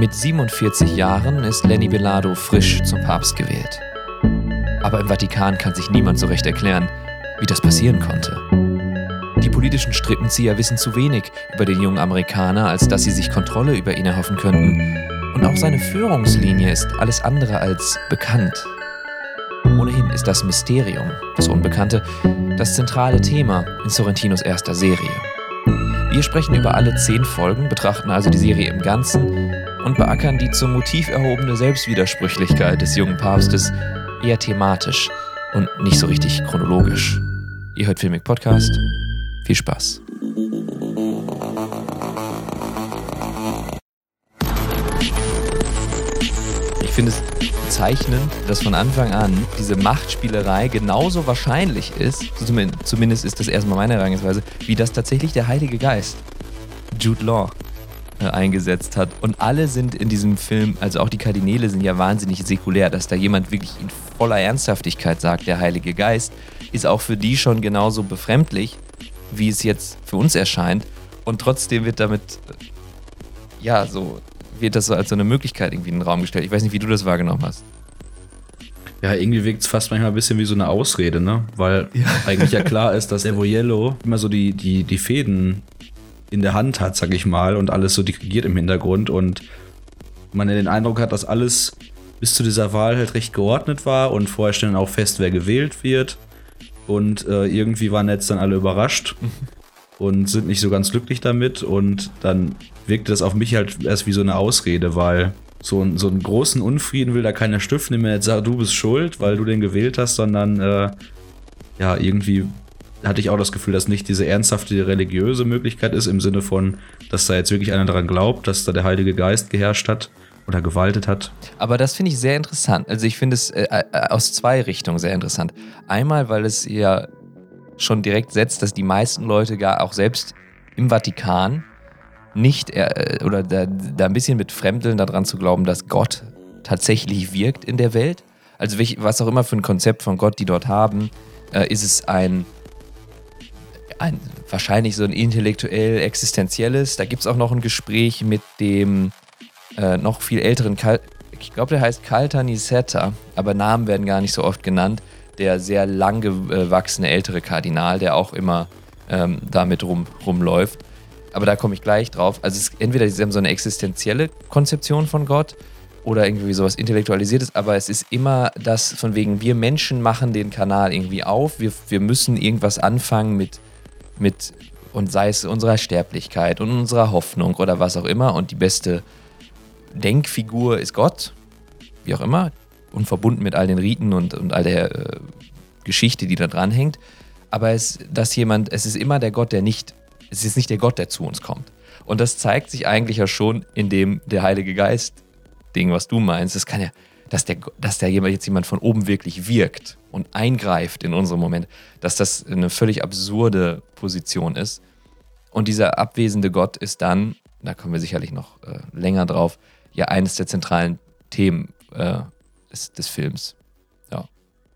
Mit 47 Jahren ist Lenny Bellardo frisch zum Papst gewählt. Aber im Vatikan kann sich niemand so recht erklären, wie das passieren konnte. Die politischen Strippenzieher wissen zu wenig über den jungen Amerikaner, als dass sie sich Kontrolle über ihn erhoffen könnten. Und auch seine Führungslinie ist alles andere als bekannt. Ohnehin ist das Mysterium, das Unbekannte, das zentrale Thema in Sorrentinos erster Serie. Wir sprechen über alle zehn Folgen, betrachten also die Serie im Ganzen und beackern die zum Motiv erhobene Selbstwidersprüchlichkeit des jungen Papstes eher thematisch und nicht so richtig chronologisch. Ihr hört Filmik Podcast. Viel Spaß. Ich finde es bezeichnend, dass von Anfang an diese Machtspielerei genauso wahrscheinlich ist, zumindest ist das erstmal meine Herangehensweise, wie das tatsächlich der Heilige Geist, Jude Law, eingesetzt hat. Und alle sind in diesem Film, also auch die Kardinäle sind ja wahnsinnig säkulär, dass da jemand wirklich in voller Ernsthaftigkeit sagt, der Heilige Geist, ist auch für die schon genauso befremdlich, wie es jetzt für uns erscheint. Und trotzdem wird damit, äh, ja, so, wird das so als so eine Möglichkeit irgendwie in den Raum gestellt. Ich weiß nicht, wie du das wahrgenommen hast. Ja, irgendwie wirkt es fast manchmal ein bisschen wie so eine Ausrede, ne? Weil ja. eigentlich ja klar ist, dass der Voyello immer so die, die, die Fäden in der Hand hat, sag ich mal, und alles so dirigiert im Hintergrund und man den Eindruck hat, dass alles bis zu dieser Wahl halt recht geordnet war und vorher stellen auch fest, wer gewählt wird. Und äh, irgendwie waren jetzt dann alle überrascht und sind nicht so ganz glücklich damit. Und dann wirkte das auf mich halt erst wie so eine Ausrede, weil so, ein, so einen großen Unfrieden will da keiner stiften, wenn man jetzt sagt, du bist schuld, weil du den gewählt hast, sondern äh, ja, irgendwie hatte ich auch das Gefühl, dass nicht diese ernsthafte religiöse Möglichkeit ist, im Sinne von, dass da jetzt wirklich einer daran glaubt, dass da der Heilige Geist geherrscht hat oder gewaltet hat. Aber das finde ich sehr interessant. Also ich finde es äh, äh, aus zwei Richtungen sehr interessant. Einmal, weil es ja schon direkt setzt, dass die meisten Leute gar auch selbst im Vatikan nicht äh, oder da, da ein bisschen mit Fremdeln daran zu glauben, dass Gott tatsächlich wirkt in der Welt. Also was auch immer für ein Konzept von Gott die dort haben, äh, ist es ein ein, wahrscheinlich so ein intellektuell existenzielles. Da gibt es auch noch ein Gespräch mit dem äh, noch viel älteren, Kal ich glaube, der heißt Caltanissetta, aber Namen werden gar nicht so oft genannt. Der sehr lang gewachsene ältere Kardinal, der auch immer ähm, damit rum, rumläuft. Aber da komme ich gleich drauf. Also es, entweder sie haben so eine existenzielle Konzeption von Gott oder irgendwie sowas Intellektualisiertes, aber es ist immer das von wegen, wir Menschen machen den Kanal irgendwie auf, wir, wir müssen irgendwas anfangen mit mit, und sei es unserer Sterblichkeit und unserer Hoffnung oder was auch immer. Und die beste Denkfigur ist Gott, wie auch immer, und verbunden mit all den Riten und, und all der äh, Geschichte, die da dran hängt. Aber es, dass jemand, es ist immer der Gott, der nicht, es ist nicht der Gott, der zu uns kommt. Und das zeigt sich eigentlich ja schon in dem der Heilige Geist Ding, was du meinst. Das kann ja, dass der, dass der jetzt jemand von oben wirklich wirkt und eingreift in unsere Moment, dass das eine völlig absurde Position ist. Und dieser abwesende Gott ist dann, da kommen wir sicherlich noch äh, länger drauf, ja eines der zentralen Themen äh, des, des, Films. Ja.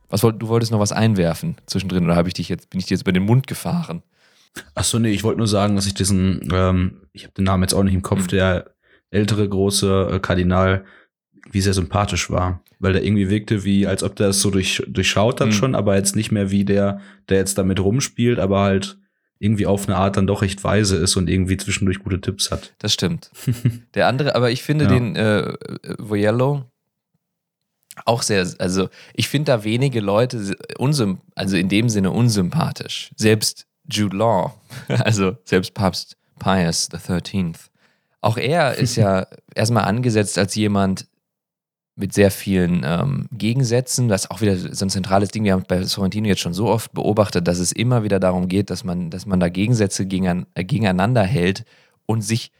Was wollt, du wolltest noch was einwerfen zwischendrin oder habe ich dich jetzt, bin ich dir jetzt über den Mund gefahren? Achso, nee, ich wollte nur sagen, dass ich diesen, ähm, ich habe den Namen jetzt auch nicht im Kopf, mhm. der ältere große äh, Kardinal, wie sehr sympathisch war. Weil der irgendwie wirkte wie, als ob der es so durch, durchschaut hat mhm. schon, aber jetzt nicht mehr wie der, der jetzt damit rumspielt, aber halt irgendwie auf eine Art dann doch recht weise ist und irgendwie zwischendurch gute Tipps hat. Das stimmt. der andere, aber ich finde ja. den äh, Voyello auch sehr, also ich finde da wenige Leute also in dem Sinne unsympathisch. Selbst Jude Law, also selbst Papst Pius XIII. Auch er ist ja erstmal angesetzt als jemand, mit sehr vielen ähm, Gegensätzen. Das ist auch wieder so ein zentrales Ding. Wir haben bei Sorrentino jetzt schon so oft beobachtet, dass es immer wieder darum geht, dass man, dass man da Gegensätze gegen, äh, gegeneinander hält und sich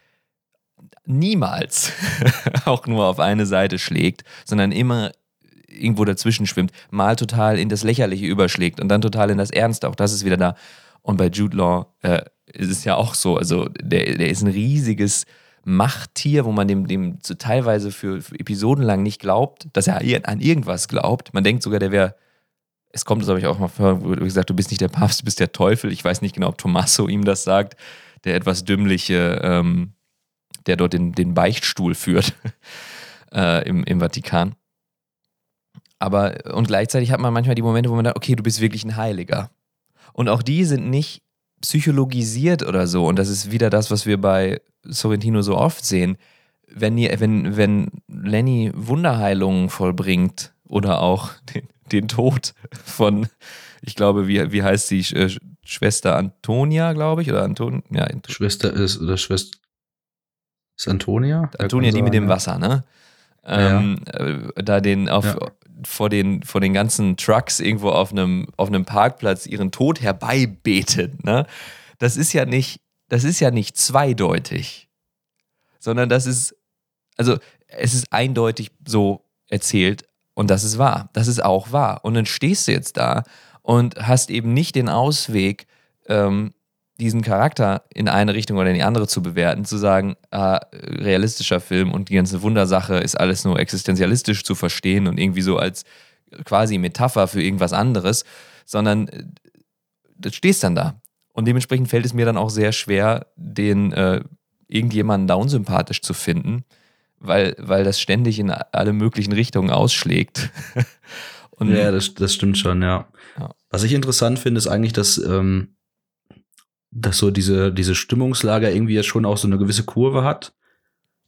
niemals auch nur auf eine Seite schlägt, sondern immer irgendwo dazwischen schwimmt, mal total in das Lächerliche überschlägt und dann total in das Ernste. Auch das ist wieder da. Und bei Jude Law äh, ist es ja auch so. Also der, der ist ein riesiges Machttier, wo man dem, dem so teilweise für, für Episoden lang nicht glaubt, dass er an irgendwas glaubt. Man denkt sogar, der wäre es kommt, das habe ich auch mal vorher gesagt, du bist nicht der Papst, du bist der Teufel. Ich weiß nicht genau, ob Tommaso ihm das sagt, der etwas dümmliche ähm, der dort den, den Beichtstuhl führt äh, im, im Vatikan. Aber, und gleichzeitig hat man manchmal die Momente, wo man sagt, okay, du bist wirklich ein Heiliger. Und auch die sind nicht psychologisiert oder so. Und das ist wieder das, was wir bei Sorrentino so oft sehen. Wenn, ihr, wenn, wenn Lenny Wunderheilungen vollbringt oder auch den, den Tod von, ich glaube, wie, wie heißt sie, äh, Schwester Antonia, glaube ich, oder Anton, ja, Schwester ist, oder Schwester, ist Antonia? Antonia, die mit dem Wasser, ne? Ähm, ja. äh, da den auf, ja. vor, den, vor den ganzen Trucks irgendwo auf einem, auf einem Parkplatz ihren Tod herbeibetet, ne? Das ist ja nicht, das ist ja nicht zweideutig, sondern das ist, also es ist eindeutig so erzählt und das ist wahr. Das ist auch wahr. Und dann stehst du jetzt da und hast eben nicht den Ausweg, ähm, diesen Charakter in eine Richtung oder in die andere zu bewerten, zu sagen, äh, realistischer Film und die ganze Wundersache ist alles nur existenzialistisch zu verstehen und irgendwie so als quasi Metapher für irgendwas anderes, sondern äh, du stehst dann da. Und dementsprechend fällt es mir dann auch sehr schwer, den äh, irgendjemanden da unsympathisch zu finden, weil, weil das ständig in alle möglichen Richtungen ausschlägt. Und ja, das, das stimmt schon, ja. ja. Was ich interessant finde, ist eigentlich, dass, ähm, dass so diese, diese Stimmungslage irgendwie jetzt schon auch so eine gewisse Kurve hat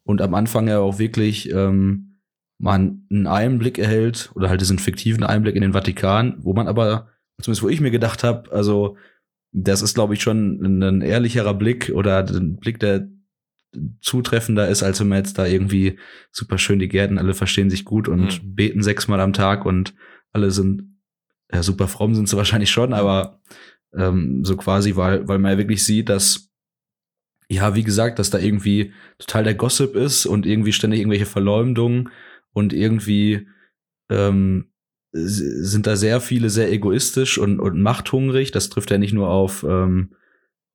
und am Anfang ja auch wirklich ähm, man einen Einblick erhält oder halt diesen fiktiven Einblick in den Vatikan, wo man aber, zumindest wo ich mir gedacht habe, also das ist, glaube ich, schon ein, ehrlicherer Blick oder ein Blick, der zutreffender ist, als wenn man jetzt da irgendwie super schön die Gärten, alle verstehen sich gut und mhm. beten sechsmal am Tag und alle sind ja, super fromm sind sie wahrscheinlich schon, aber ähm, so quasi, weil, weil man ja wirklich sieht, dass, ja, wie gesagt, dass da irgendwie total der Gossip ist und irgendwie ständig irgendwelche Verleumdungen und irgendwie ähm, sind da sehr viele sehr egoistisch und, und machthungrig. Das trifft ja nicht nur auf, ähm,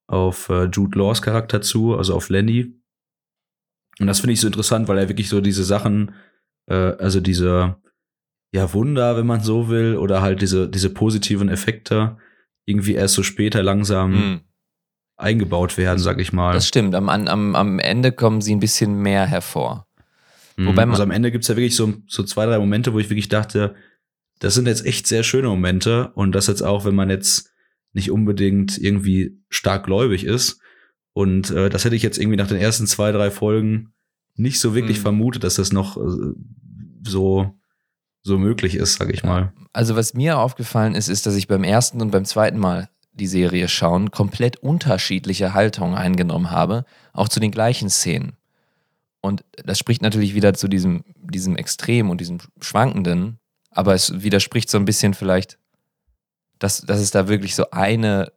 auf äh, Jude Laws Charakter zu, also auf Lenny. Und das finde ich so interessant, weil er wirklich so diese Sachen, äh, also diese, ja, Wunder, wenn man so will, oder halt diese, diese positiven Effekte irgendwie erst so später langsam mhm. eingebaut werden, sag ich mal. Das stimmt. Am, am, am Ende kommen sie ein bisschen mehr hervor. Mhm. Wobei also am Ende gibt's ja wirklich so, so zwei, drei Momente, wo ich wirklich dachte, das sind jetzt echt sehr schöne Momente und das jetzt auch, wenn man jetzt nicht unbedingt irgendwie stark gläubig ist. Und äh, das hätte ich jetzt irgendwie nach den ersten zwei, drei Folgen nicht so wirklich mhm. vermutet, dass das noch äh, so so möglich ist, sag ich mal. Also was mir aufgefallen ist, ist, dass ich beim ersten und beim zweiten Mal die Serie schauen komplett unterschiedliche Haltungen eingenommen habe, auch zu den gleichen Szenen. Und das spricht natürlich wieder zu diesem, diesem Extrem und diesem Schwankenden, aber es widerspricht so ein bisschen vielleicht, dass, dass es da wirklich so eine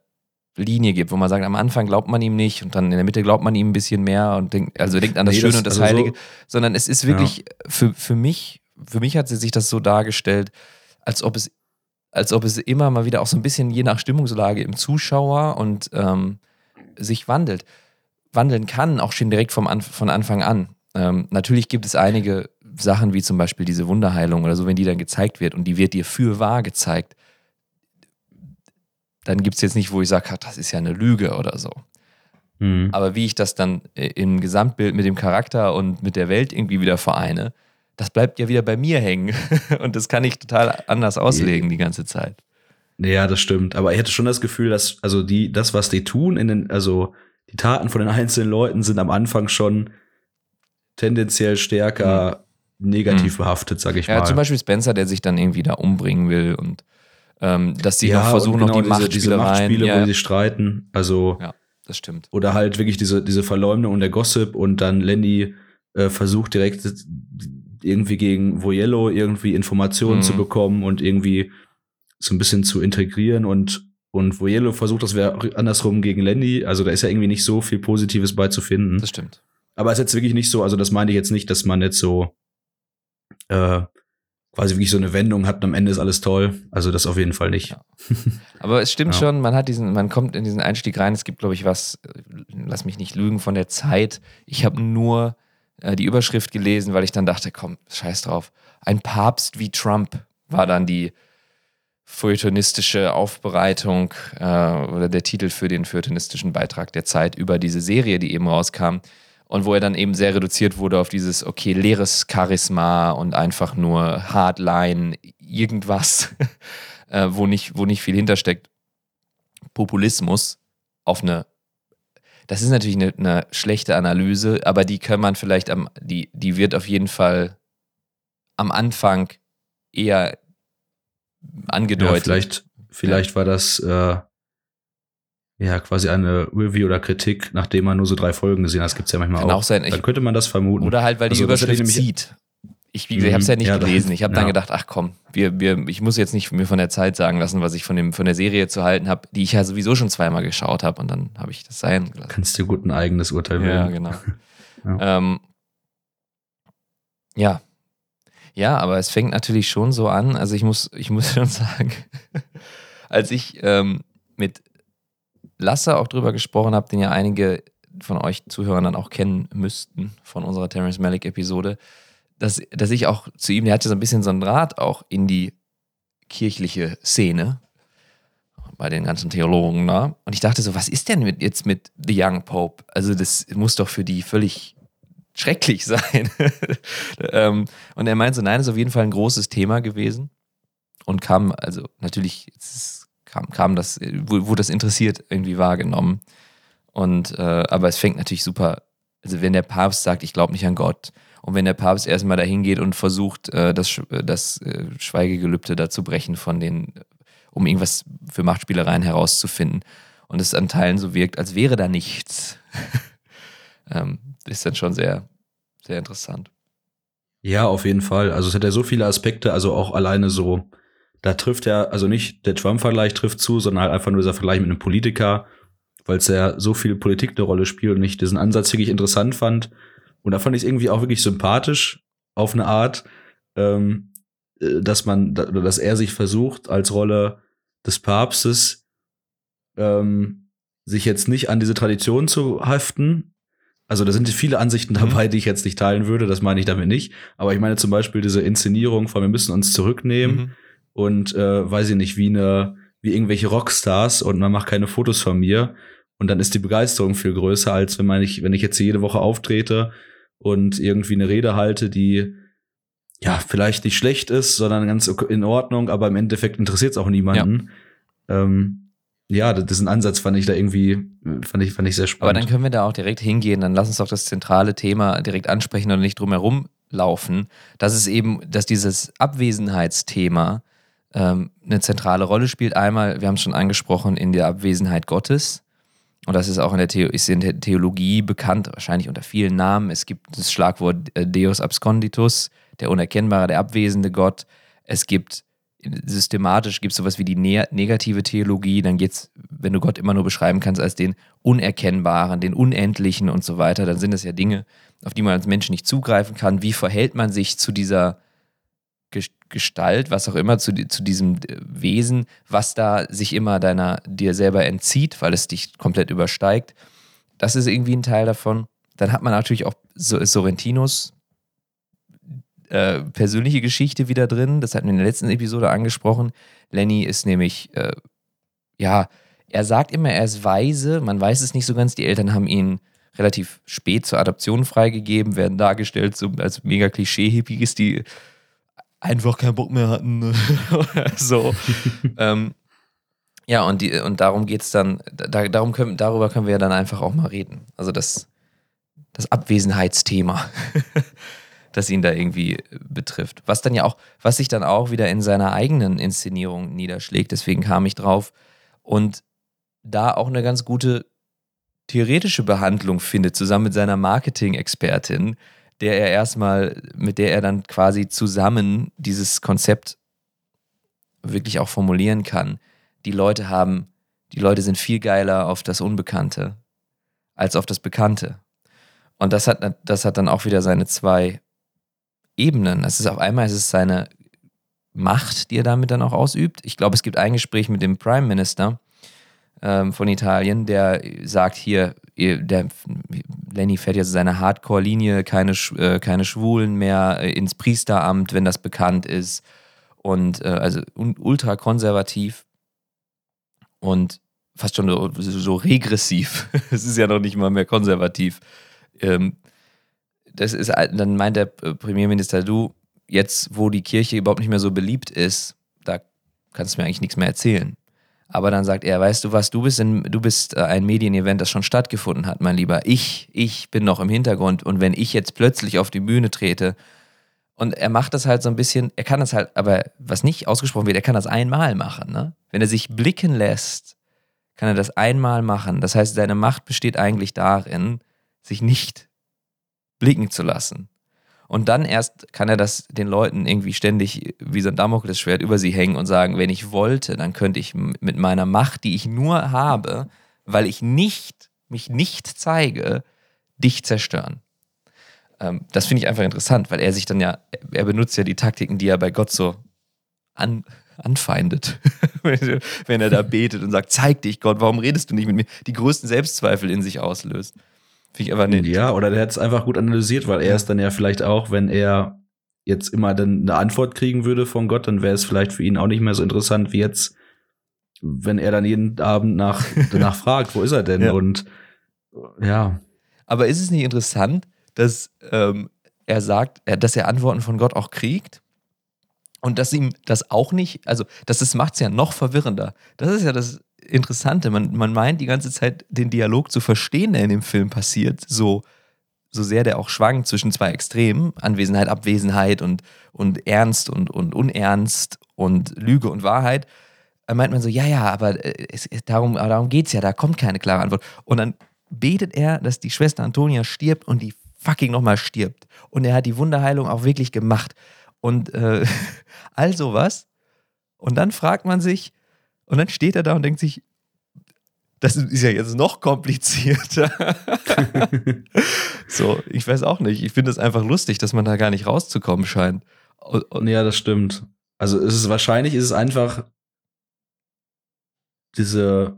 Linie gibt, wo man sagt, am Anfang glaubt man ihm nicht und dann in der Mitte glaubt man ihm ein bisschen mehr und denkt, also denkt an das nee, Schöne das, und das also Heilige, so, sondern es ist wirklich ja. für, für mich für mich hat sie sich das so dargestellt, als ob es, als ob es immer mal wieder auch so ein bisschen je nach Stimmungslage im Zuschauer und ähm, sich wandelt. Wandeln kann, auch schon direkt vom An von Anfang an. Ähm, natürlich gibt es einige Sachen, wie zum Beispiel diese Wunderheilung oder so, wenn die dann gezeigt wird und die wird dir für wahr gezeigt, dann gibt es jetzt nicht, wo ich sage, das ist ja eine Lüge oder so. Mhm. Aber wie ich das dann äh, im Gesamtbild mit dem Charakter und mit der Welt irgendwie wieder vereine, das bleibt ja wieder bei mir hängen. Und das kann ich total anders auslegen die ganze Zeit. Ja, das stimmt. Aber ich hätte schon das Gefühl, dass, also die, das, was die tun, in den, also die Taten von den einzelnen Leuten sind am Anfang schon tendenziell stärker mhm. Negativ mhm. behaftet, sag ich ja, mal. Ja, zum Beispiel Spencer, der sich dann irgendwie da umbringen will und ähm, dass die ja, noch versuchen, genau noch die diese, Machtspiele, diese Machtspiele ja. wo sie streiten. Also ja, das stimmt. Oder halt wirklich diese, diese Verleumdung und der Gossip und dann Lenny äh, versucht direkt irgendwie gegen Voyello irgendwie Informationen mhm. zu bekommen und irgendwie so ein bisschen zu integrieren und und Voyello versucht das wäre andersrum gegen Lenny, also da ist ja irgendwie nicht so viel Positives bei zu finden. Das stimmt. Aber es ist jetzt wirklich nicht so, also das meine ich jetzt nicht, dass man jetzt so äh, quasi wirklich so eine Wendung hat und am Ende ist alles toll. Also das auf jeden Fall nicht. Ja. Aber es stimmt ja. schon, man hat diesen, man kommt in diesen Einstieg rein. Es gibt, glaube ich, was, lass mich nicht lügen von der Zeit. Ich habe nur äh, die Überschrift gelesen, weil ich dann dachte, komm, scheiß drauf. Ein Papst wie Trump war dann die feuilletonistische Aufbereitung äh, oder der Titel für den feuilletonistischen Beitrag der Zeit über diese Serie, die eben rauskam. Und wo er dann eben sehr reduziert wurde auf dieses, okay, leeres Charisma und einfach nur Hardline, irgendwas, äh, wo, nicht, wo nicht viel hintersteckt. Populismus auf eine das ist natürlich eine, eine, schlechte Analyse, aber die kann man vielleicht am, die, die wird auf jeden Fall am Anfang eher angedeutet. Ja, vielleicht, vielleicht ja. war das äh, ja quasi eine Review oder Kritik, nachdem man nur so drei Folgen gesehen hat. Das gibt es ja manchmal kann auch. auch sein. Dann könnte man das vermuten. Oder halt, weil die also, Überschrift zieht. Ich, wie gesagt, ich habe es ja nicht ja, gelesen. Ich habe ja. dann gedacht, ach komm, wir, wir, ich muss jetzt nicht mir von der Zeit sagen lassen, was ich von, dem, von der Serie zu halten habe, die ich ja sowieso schon zweimal geschaut habe und dann habe ich das sein gelassen. Kannst dir gut ein eigenes Urteil bilden. Ja, genau. ja. Ähm, ja. Ja, aber es fängt natürlich schon so an. Also ich muss, ich muss schon sagen, als ich ähm, mit Lasse auch drüber gesprochen habe, den ja einige von euch Zuhörern dann auch kennen müssten von unserer Terrence Malick-Episode, dass, dass ich auch zu ihm, der hatte so ein bisschen so einen Draht auch in die kirchliche Szene bei den ganzen Theologen da. Und ich dachte so, was ist denn mit, jetzt mit The Young Pope? Also das muss doch für die völlig schrecklich sein. ähm, und er meinte so, nein, ist auf jeden Fall ein großes Thema gewesen. Und kam, also natürlich kam, kam das, wurde das interessiert irgendwie wahrgenommen. Und, äh, aber es fängt natürlich super, also wenn der Papst sagt, ich glaube nicht an Gott, und wenn der Papst erstmal dahin geht und versucht, äh, das, das äh, Schweigegelübde da zu brechen von den, um irgendwas für Machtspielereien herauszufinden und es an Teilen so wirkt, als wäre da nichts, ähm, ist dann schon sehr, sehr interessant. Ja, auf jeden Fall. Also es hat ja so viele Aspekte, also auch alleine so, da trifft er, also nicht der Trump-Vergleich trifft zu, sondern halt einfach nur dieser Vergleich mit einem Politiker, weil es ja so viel Politik eine Rolle spielt und ich diesen Ansatz wirklich interessant fand, und da fand ich es irgendwie auch wirklich sympathisch auf eine Art, ähm, äh, dass man, dass er sich versucht, als Rolle des Papstes ähm, sich jetzt nicht an diese Tradition zu haften. Also da sind viele Ansichten mhm. dabei, die ich jetzt nicht teilen würde, das meine ich damit nicht. Aber ich meine zum Beispiel diese Inszenierung von wir müssen uns zurücknehmen mhm. Und äh, weiß ich nicht, wie eine, wie irgendwelche Rockstars und man macht keine Fotos von mir. Und dann ist die Begeisterung viel größer, als wenn man ich, wenn ich jetzt jede Woche auftrete und irgendwie eine Rede halte, die ja vielleicht nicht schlecht ist, sondern ganz in Ordnung, aber im Endeffekt interessiert es auch niemanden. Ja. Ähm, ja, das ist ein Ansatz, fand ich da irgendwie, fand ich, fand ich sehr spannend. Aber dann können wir da auch direkt hingehen, dann lass uns doch das zentrale Thema direkt ansprechen und nicht drumherum laufen. Das ist eben, dass dieses Abwesenheitsthema ähm, eine zentrale Rolle spielt. Einmal, wir haben es schon angesprochen, in der Abwesenheit Gottes. Und das ist auch in der, The ist in der Theologie bekannt, wahrscheinlich unter vielen Namen. Es gibt das Schlagwort äh, Deus absconditus, der unerkennbare, der abwesende Gott. Es gibt systematisch gibt es sowas wie die ne negative Theologie, dann geht es, wenn du Gott immer nur beschreiben kannst als den Unerkennbaren, den Unendlichen und so weiter, dann sind das ja Dinge, auf die man als Mensch nicht zugreifen kann. Wie verhält man sich zu dieser Gestalt, was auch immer, zu, zu diesem äh, Wesen, was da sich immer deiner, dir selber entzieht, weil es dich komplett übersteigt. Das ist irgendwie ein Teil davon. Dann hat man natürlich auch Sorrentinos äh, persönliche Geschichte wieder drin. Das hatten wir in der letzten Episode angesprochen. Lenny ist nämlich, äh, ja, er sagt immer, er ist weise. Man weiß es nicht so ganz. Die Eltern haben ihn relativ spät zur Adoption freigegeben, werden dargestellt so als mega Klischee-Hippies, die einfach keinen Bock mehr hatten. so. ähm, ja, und, die, und darum geht es dann, da, darum können, darüber können wir ja dann einfach auch mal reden. Also das, das Abwesenheitsthema, das ihn da irgendwie betrifft. Was dann ja auch, was sich dann auch wieder in seiner eigenen Inszenierung niederschlägt, deswegen kam ich drauf. Und da auch eine ganz gute theoretische Behandlung findet, zusammen mit seiner Marketing-Expertin, der er erstmal, mit der er dann quasi zusammen dieses Konzept wirklich auch formulieren kann. Die Leute haben, die Leute sind viel geiler auf das Unbekannte als auf das Bekannte. Und das hat, das hat dann auch wieder seine zwei Ebenen. Es ist auf einmal ist es seine Macht, die er damit dann auch ausübt. Ich glaube, es gibt ein Gespräch mit dem Prime Minister ähm, von Italien, der sagt hier, der Lenny fährt jetzt seine Hardcore-Linie, keine, äh, keine Schwulen mehr äh, ins Priesteramt, wenn das bekannt ist. Und äh, also ultra konservativ und fast schon so, so regressiv. es ist ja noch nicht mal mehr konservativ ähm, das ist, dann meint der Premierminister, du, jetzt, wo die Kirche überhaupt nicht mehr so beliebt ist, da kannst du mir eigentlich nichts mehr erzählen. Aber dann sagt er, weißt du was, du bist, in, du bist äh, ein Medienevent, das schon stattgefunden hat, mein Lieber. Ich, ich bin noch im Hintergrund und wenn ich jetzt plötzlich auf die Bühne trete und er macht das halt so ein bisschen, er kann das halt, aber was nicht ausgesprochen wird, er kann das einmal machen. Ne? Wenn er sich blicken lässt, kann er das einmal machen. Das heißt, seine Macht besteht eigentlich darin, sich nicht blicken zu lassen. Und dann erst kann er das den Leuten irgendwie ständig wie so ein Damoklesschwert über sie hängen und sagen, wenn ich wollte, dann könnte ich mit meiner Macht, die ich nur habe, weil ich nicht, mich nicht zeige, dich zerstören. Ähm, das finde ich einfach interessant, weil er sich dann ja, er benutzt ja die Taktiken, die er bei Gott so an, anfeindet, wenn er da betet und sagt, zeig dich Gott, warum redest du nicht mit mir? Die größten Selbstzweifel in sich auslöst. Finde ich aber nicht. Ja, oder der hat es einfach gut analysiert, weil er ist dann ja vielleicht auch, wenn er jetzt immer dann eine Antwort kriegen würde von Gott, dann wäre es vielleicht für ihn auch nicht mehr so interessant wie jetzt, wenn er dann jeden Abend nach, danach fragt, wo ist er denn? Ja. Und ja. Aber ist es nicht interessant, dass ähm, er sagt, dass er Antworten von Gott auch kriegt? Und dass ihm das auch nicht, also das macht es ja noch verwirrender. Das ist ja das Interessante. Man, man meint die ganze Zeit, den Dialog zu verstehen, der in dem Film passiert, so, so sehr der auch schwankt zwischen zwei Extremen, Anwesenheit, Abwesenheit und, und Ernst und, und Unernst und Lüge und Wahrheit, Da meint man so, ja, ja, aber äh, es, darum, darum geht es ja, da kommt keine klare Antwort. Und dann betet er, dass die Schwester Antonia stirbt und die fucking nochmal stirbt. Und er hat die Wunderheilung auch wirklich gemacht. Und äh, all sowas. Und dann fragt man sich, und dann steht er da und denkt sich, das ist ja jetzt noch komplizierter. so, ich weiß auch nicht. Ich finde es einfach lustig, dass man da gar nicht rauszukommen scheint. Und, ja, das stimmt. Also ist es wahrscheinlich ist es einfach diese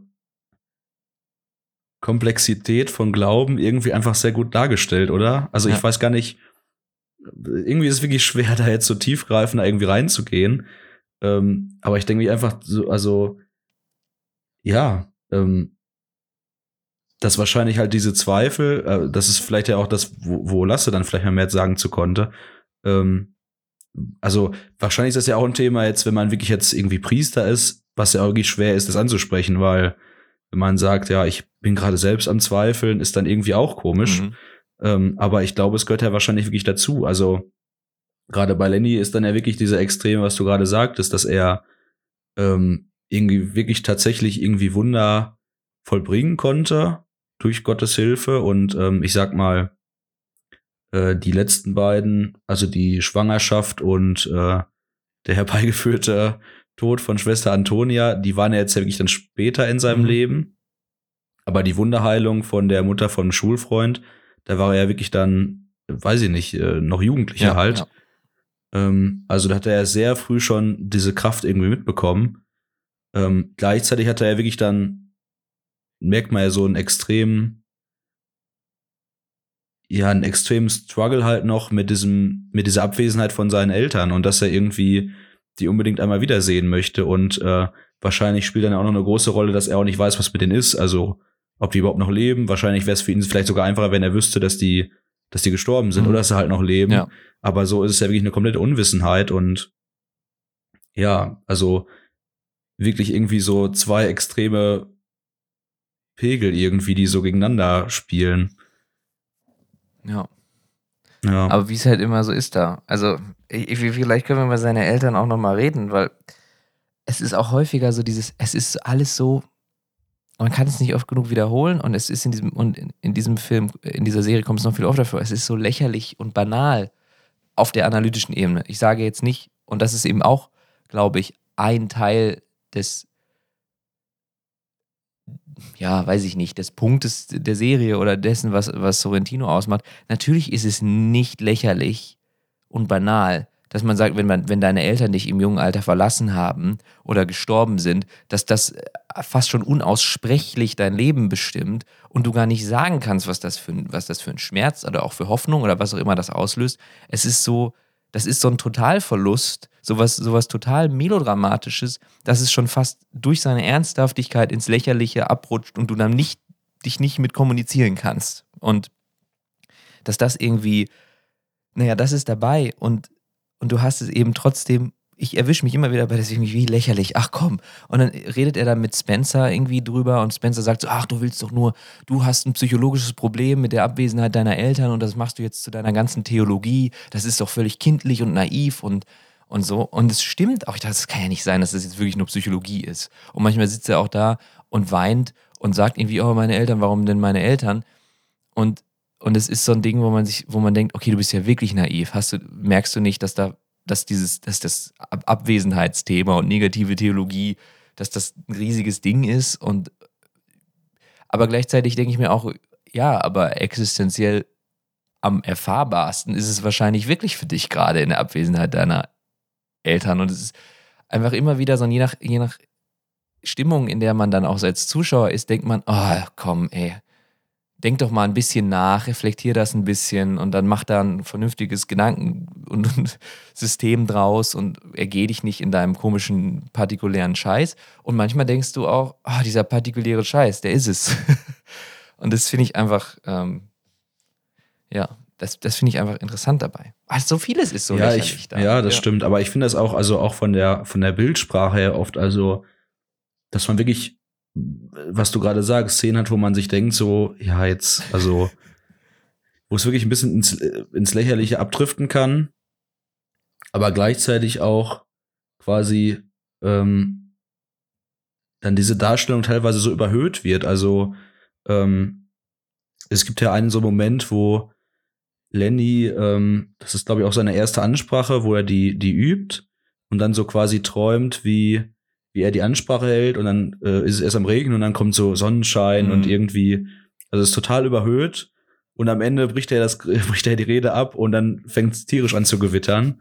Komplexität von Glauben irgendwie einfach sehr gut dargestellt, oder? Also ja. ich weiß gar nicht, irgendwie ist es wirklich schwer, da jetzt so tiefgreifender irgendwie reinzugehen. Ähm, aber ich denke mich einfach so, also, ja, ähm, dass wahrscheinlich halt diese Zweifel, äh, das ist vielleicht ja auch das, wo, wo Lasse dann vielleicht mehr sagen zu konnte. Ähm, also wahrscheinlich ist das ja auch ein Thema jetzt, wenn man wirklich jetzt irgendwie Priester ist, was ja irgendwie schwer ist, das anzusprechen, weil wenn man sagt, ja, ich bin gerade selbst am Zweifeln, ist dann irgendwie auch komisch. Mhm. Ähm, aber ich glaube, es gehört ja wahrscheinlich wirklich dazu. Also gerade bei Lenny ist dann ja wirklich dieser Extreme, was du gerade sagtest, dass er ähm, irgendwie wirklich tatsächlich irgendwie Wunder vollbringen konnte durch Gottes Hilfe. Und ähm, ich sag mal, äh, die letzten beiden, also die Schwangerschaft und äh, der herbeigeführte Tod von Schwester Antonia, die waren ja jetzt ja wirklich dann später in seinem mhm. Leben. Aber die Wunderheilung von der Mutter von Schulfreund, da war er ja wirklich dann, weiß ich nicht, äh, noch Jugendlicher ja, halt. Ja. Ähm, also da hat er ja sehr früh schon diese Kraft irgendwie mitbekommen. Ähm, gleichzeitig hat er ja wirklich dann, merkt man ja so einen extremen, ja, einen extremen Struggle halt noch mit diesem, mit dieser Abwesenheit von seinen Eltern und dass er irgendwie die unbedingt einmal wiedersehen möchte und äh, wahrscheinlich spielt dann auch noch eine große Rolle, dass er auch nicht weiß, was mit denen ist, also ob die überhaupt noch leben. Wahrscheinlich wäre es für ihn vielleicht sogar einfacher, wenn er wüsste, dass die, dass die gestorben sind mhm. oder dass sie halt noch leben. Ja. Aber so ist es ja wirklich eine komplette Unwissenheit und ja, also wirklich irgendwie so zwei extreme Pegel irgendwie, die so gegeneinander spielen. Ja. Ja. Aber wie es halt immer so ist da. Also, ich, vielleicht können wir über seine Eltern auch nochmal reden, weil es ist auch häufiger so dieses, es ist alles so, man kann es nicht oft genug wiederholen und es ist in diesem, und in, diesem Film, in dieser Serie kommt es noch viel öfter vor, es ist so lächerlich und banal auf der analytischen Ebene. Ich sage jetzt nicht, und das ist eben auch, glaube ich, ein Teil des, ja, weiß ich nicht, des Punktes der Serie oder dessen, was, was Sorrentino ausmacht. Natürlich ist es nicht lächerlich und banal, dass man sagt, wenn, man, wenn deine Eltern dich im jungen Alter verlassen haben oder gestorben sind, dass das fast schon unaussprechlich dein Leben bestimmt und du gar nicht sagen kannst, was das für, was das für ein Schmerz oder auch für Hoffnung oder was auch immer das auslöst. Es ist so, das ist so ein Totalverlust, sowas, sowas total melodramatisches, dass es schon fast durch seine Ernsthaftigkeit ins Lächerliche abrutscht und du dann nicht, dich nicht mit kommunizieren kannst. Und dass das irgendwie, naja, das ist dabei und, und du hast es eben trotzdem ich erwische mich immer wieder bei, ich mich wie lächerlich, ach komm. Und dann redet er dann mit Spencer irgendwie drüber und Spencer sagt so, ach, du willst doch nur, du hast ein psychologisches Problem mit der Abwesenheit deiner Eltern und das machst du jetzt zu deiner ganzen Theologie. Das ist doch völlig kindlich und naiv und, und so. Und es stimmt auch, ich dachte, das kann ja nicht sein, dass das jetzt wirklich nur Psychologie ist. Und manchmal sitzt er auch da und weint und sagt irgendwie, oh, meine Eltern, warum denn meine Eltern? Und und es ist so ein Ding, wo man sich, wo man denkt, okay, du bist ja wirklich naiv. Hast du, merkst du nicht, dass da dass dieses, dass das Abwesenheitsthema und negative Theologie, dass das ein riesiges Ding ist und aber gleichzeitig denke ich mir auch, ja, aber existenziell am erfahrbarsten ist es wahrscheinlich wirklich für dich gerade in der Abwesenheit deiner Eltern und es ist einfach immer wieder so je nach, je nach Stimmung, in der man dann auch als Zuschauer ist, denkt man, oh komm, ey, denk doch mal ein bisschen nach, reflektier das ein bisschen und dann mach da ein vernünftiges Gedanken- und, System draus und ergeh dich nicht in deinem komischen, partikulären Scheiß. Und manchmal denkst du auch, oh, dieser partikuläre Scheiß, der ist es. und das finde ich einfach, ähm, ja, das, das finde ich einfach interessant dabei. Also so vieles ist so ja, ich, da. Ja, das ja. stimmt. Aber ich finde das auch, also auch von der, von der Bildsprache her oft, also, dass man wirklich was du gerade sagst, Szenen hat, wo man sich denkt, so, ja, jetzt, also, wo es wirklich ein bisschen ins, ins Lächerliche abdriften kann, aber gleichzeitig auch quasi ähm, dann diese Darstellung teilweise so überhöht wird. Also ähm, es gibt ja einen so Moment, wo Lenny, ähm, das ist glaube ich auch seine erste Ansprache, wo er die, die übt und dann so quasi träumt, wie wie er die Ansprache hält und dann äh, ist es erst am Regen und dann kommt so Sonnenschein mhm. und irgendwie, also es ist total überhöht. Und am Ende bricht er das, bricht er die Rede ab und dann fängt es tierisch an zu gewittern.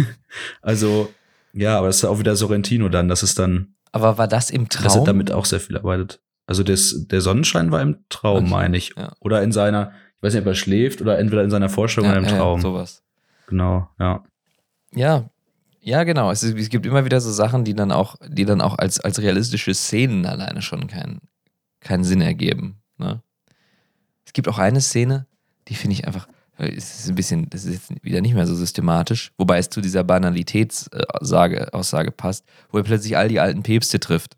also, ja, aber das ist auch wieder Sorrentino dann, das ist dann. Aber war das im Traum? Das hat damit auch sehr viel arbeitet. Also das, der Sonnenschein war im Traum, okay. meine ich. Ja. Oder in seiner, ich weiß nicht, ob er schläft oder entweder in seiner Vorstellung ja, oder im Traum. Ja, sowas. Genau, ja. Ja, ja, genau. Es, es, gibt immer wieder so Sachen, die dann auch, die dann auch als, als realistische Szenen alleine schon keinen keinen Sinn ergeben. Ne? Es gibt auch eine Szene, die finde ich einfach, es ist ein bisschen, das ist jetzt wieder nicht mehr so systematisch, wobei es zu dieser Banalitätsaussage Aussage passt, wo er plötzlich all die alten Päpste trifft.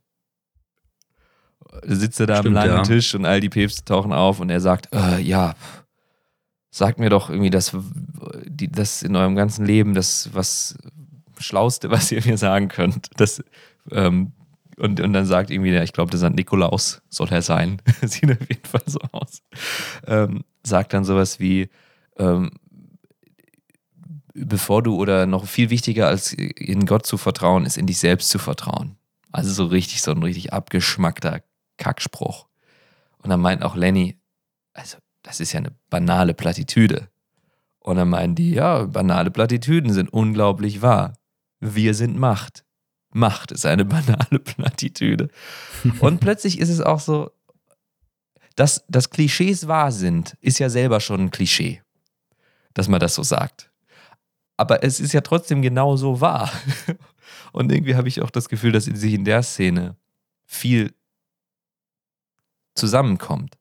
Da sitzt er da Stimmt, am langen ja. Tisch und all die Päpste tauchen auf und er sagt, äh, ja, sagt mir doch irgendwie das, die, das in eurem ganzen Leben, das, was, Schlauste, was ihr mir sagen könnt. Das, ähm, und, und dann sagt irgendwie, ich glaube, der St. Nikolaus soll er sein. Sieht auf jeden Fall so aus. Ähm, sagt dann sowas wie, ähm, bevor du oder noch viel wichtiger als in Gott zu vertrauen, ist in dich selbst zu vertrauen. Also so richtig, so ein richtig abgeschmackter Kackspruch. Und dann meint auch Lenny, also das ist ja eine banale Plattitüde. Und dann meinen die, ja, banale Plattitüden sind unglaublich wahr wir sind Macht. Macht ist eine banale Plattitüde. Und plötzlich ist es auch so, dass, dass Klischees wahr sind, ist ja selber schon ein Klischee, dass man das so sagt. Aber es ist ja trotzdem genauso wahr. Und irgendwie habe ich auch das Gefühl, dass sich in der Szene viel zusammenkommt.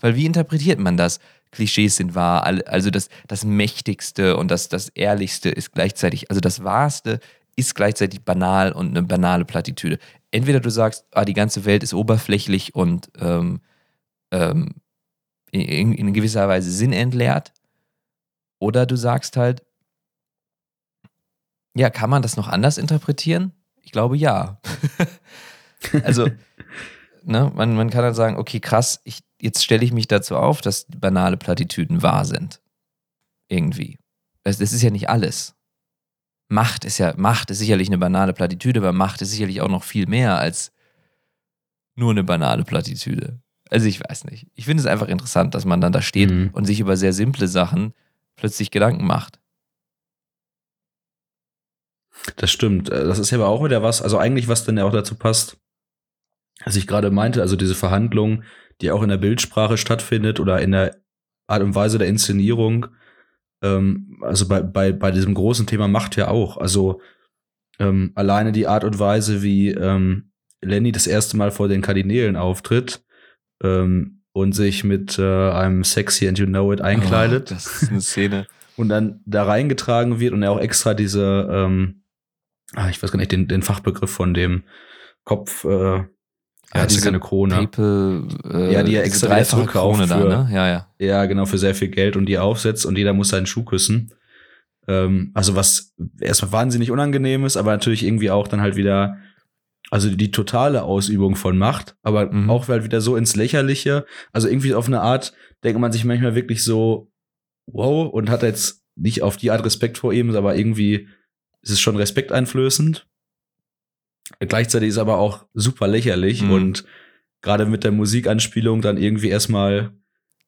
Weil wie interpretiert man das? Klischees sind wahr, also das, das Mächtigste und das, das Ehrlichste ist gleichzeitig, also das Wahrste ist gleichzeitig banal und eine banale Plattitüde. Entweder du sagst, ah, die ganze Welt ist oberflächlich und ähm, ähm, in, in gewisser Weise sinnentleert, oder du sagst halt, ja, kann man das noch anders interpretieren? Ich glaube ja. also, ne, man, man kann dann sagen, okay, krass, ich, jetzt stelle ich mich dazu auf, dass banale Plattitüden wahr sind. Irgendwie. Das, das ist ja nicht alles. Macht ist ja, Macht ist sicherlich eine banale Plattitüde, aber Macht ist sicherlich auch noch viel mehr als nur eine banale Plattitüde. Also ich weiß nicht. Ich finde es einfach interessant, dass man dann da steht mhm. und sich über sehr simple Sachen plötzlich Gedanken macht. Das stimmt. Äh, das ist ja aber auch wieder was, also eigentlich was dann ja auch dazu passt, was ich gerade meinte, also diese Verhandlung, die auch in der Bildsprache stattfindet oder in der Art und Weise der Inszenierung. Ähm, also bei, bei, bei diesem großen Thema Macht ja auch. Also ähm, alleine die Art und Weise, wie ähm, Lenny das erste Mal vor den Kardinälen auftritt, ähm, und sich mit äh, einem Sexy and You Know It einkleidet. Oh, das ist eine Szene. und dann da reingetragen wird und er auch extra diese, ähm, ah, ich weiß gar nicht, den, den Fachbegriff von dem Kopf, äh, ja, Ja, diese keine Krone. People, äh, Ja, die diese extra dreifache Krone da, ne? Ja, ja. Ja, genau, für sehr viel Geld und die aufsetzt und jeder muss seinen Schuh küssen. Ähm, also was erstmal wahnsinnig unangenehm ist, aber natürlich irgendwie auch dann halt wieder, also die totale Ausübung von Macht, aber Mhm. auch halt wieder so ins Lächerliche. Also irgendwie auf eine Art denkt man sich manchmal wirklich so, wow, und hat jetzt nicht auf die Art Respekt vor ihm, aber irgendwie ist es schon respekteinflößend. Gleichzeitig ist aber auch super lächerlich Mhm. und gerade mit der Musikanspielung dann irgendwie erstmal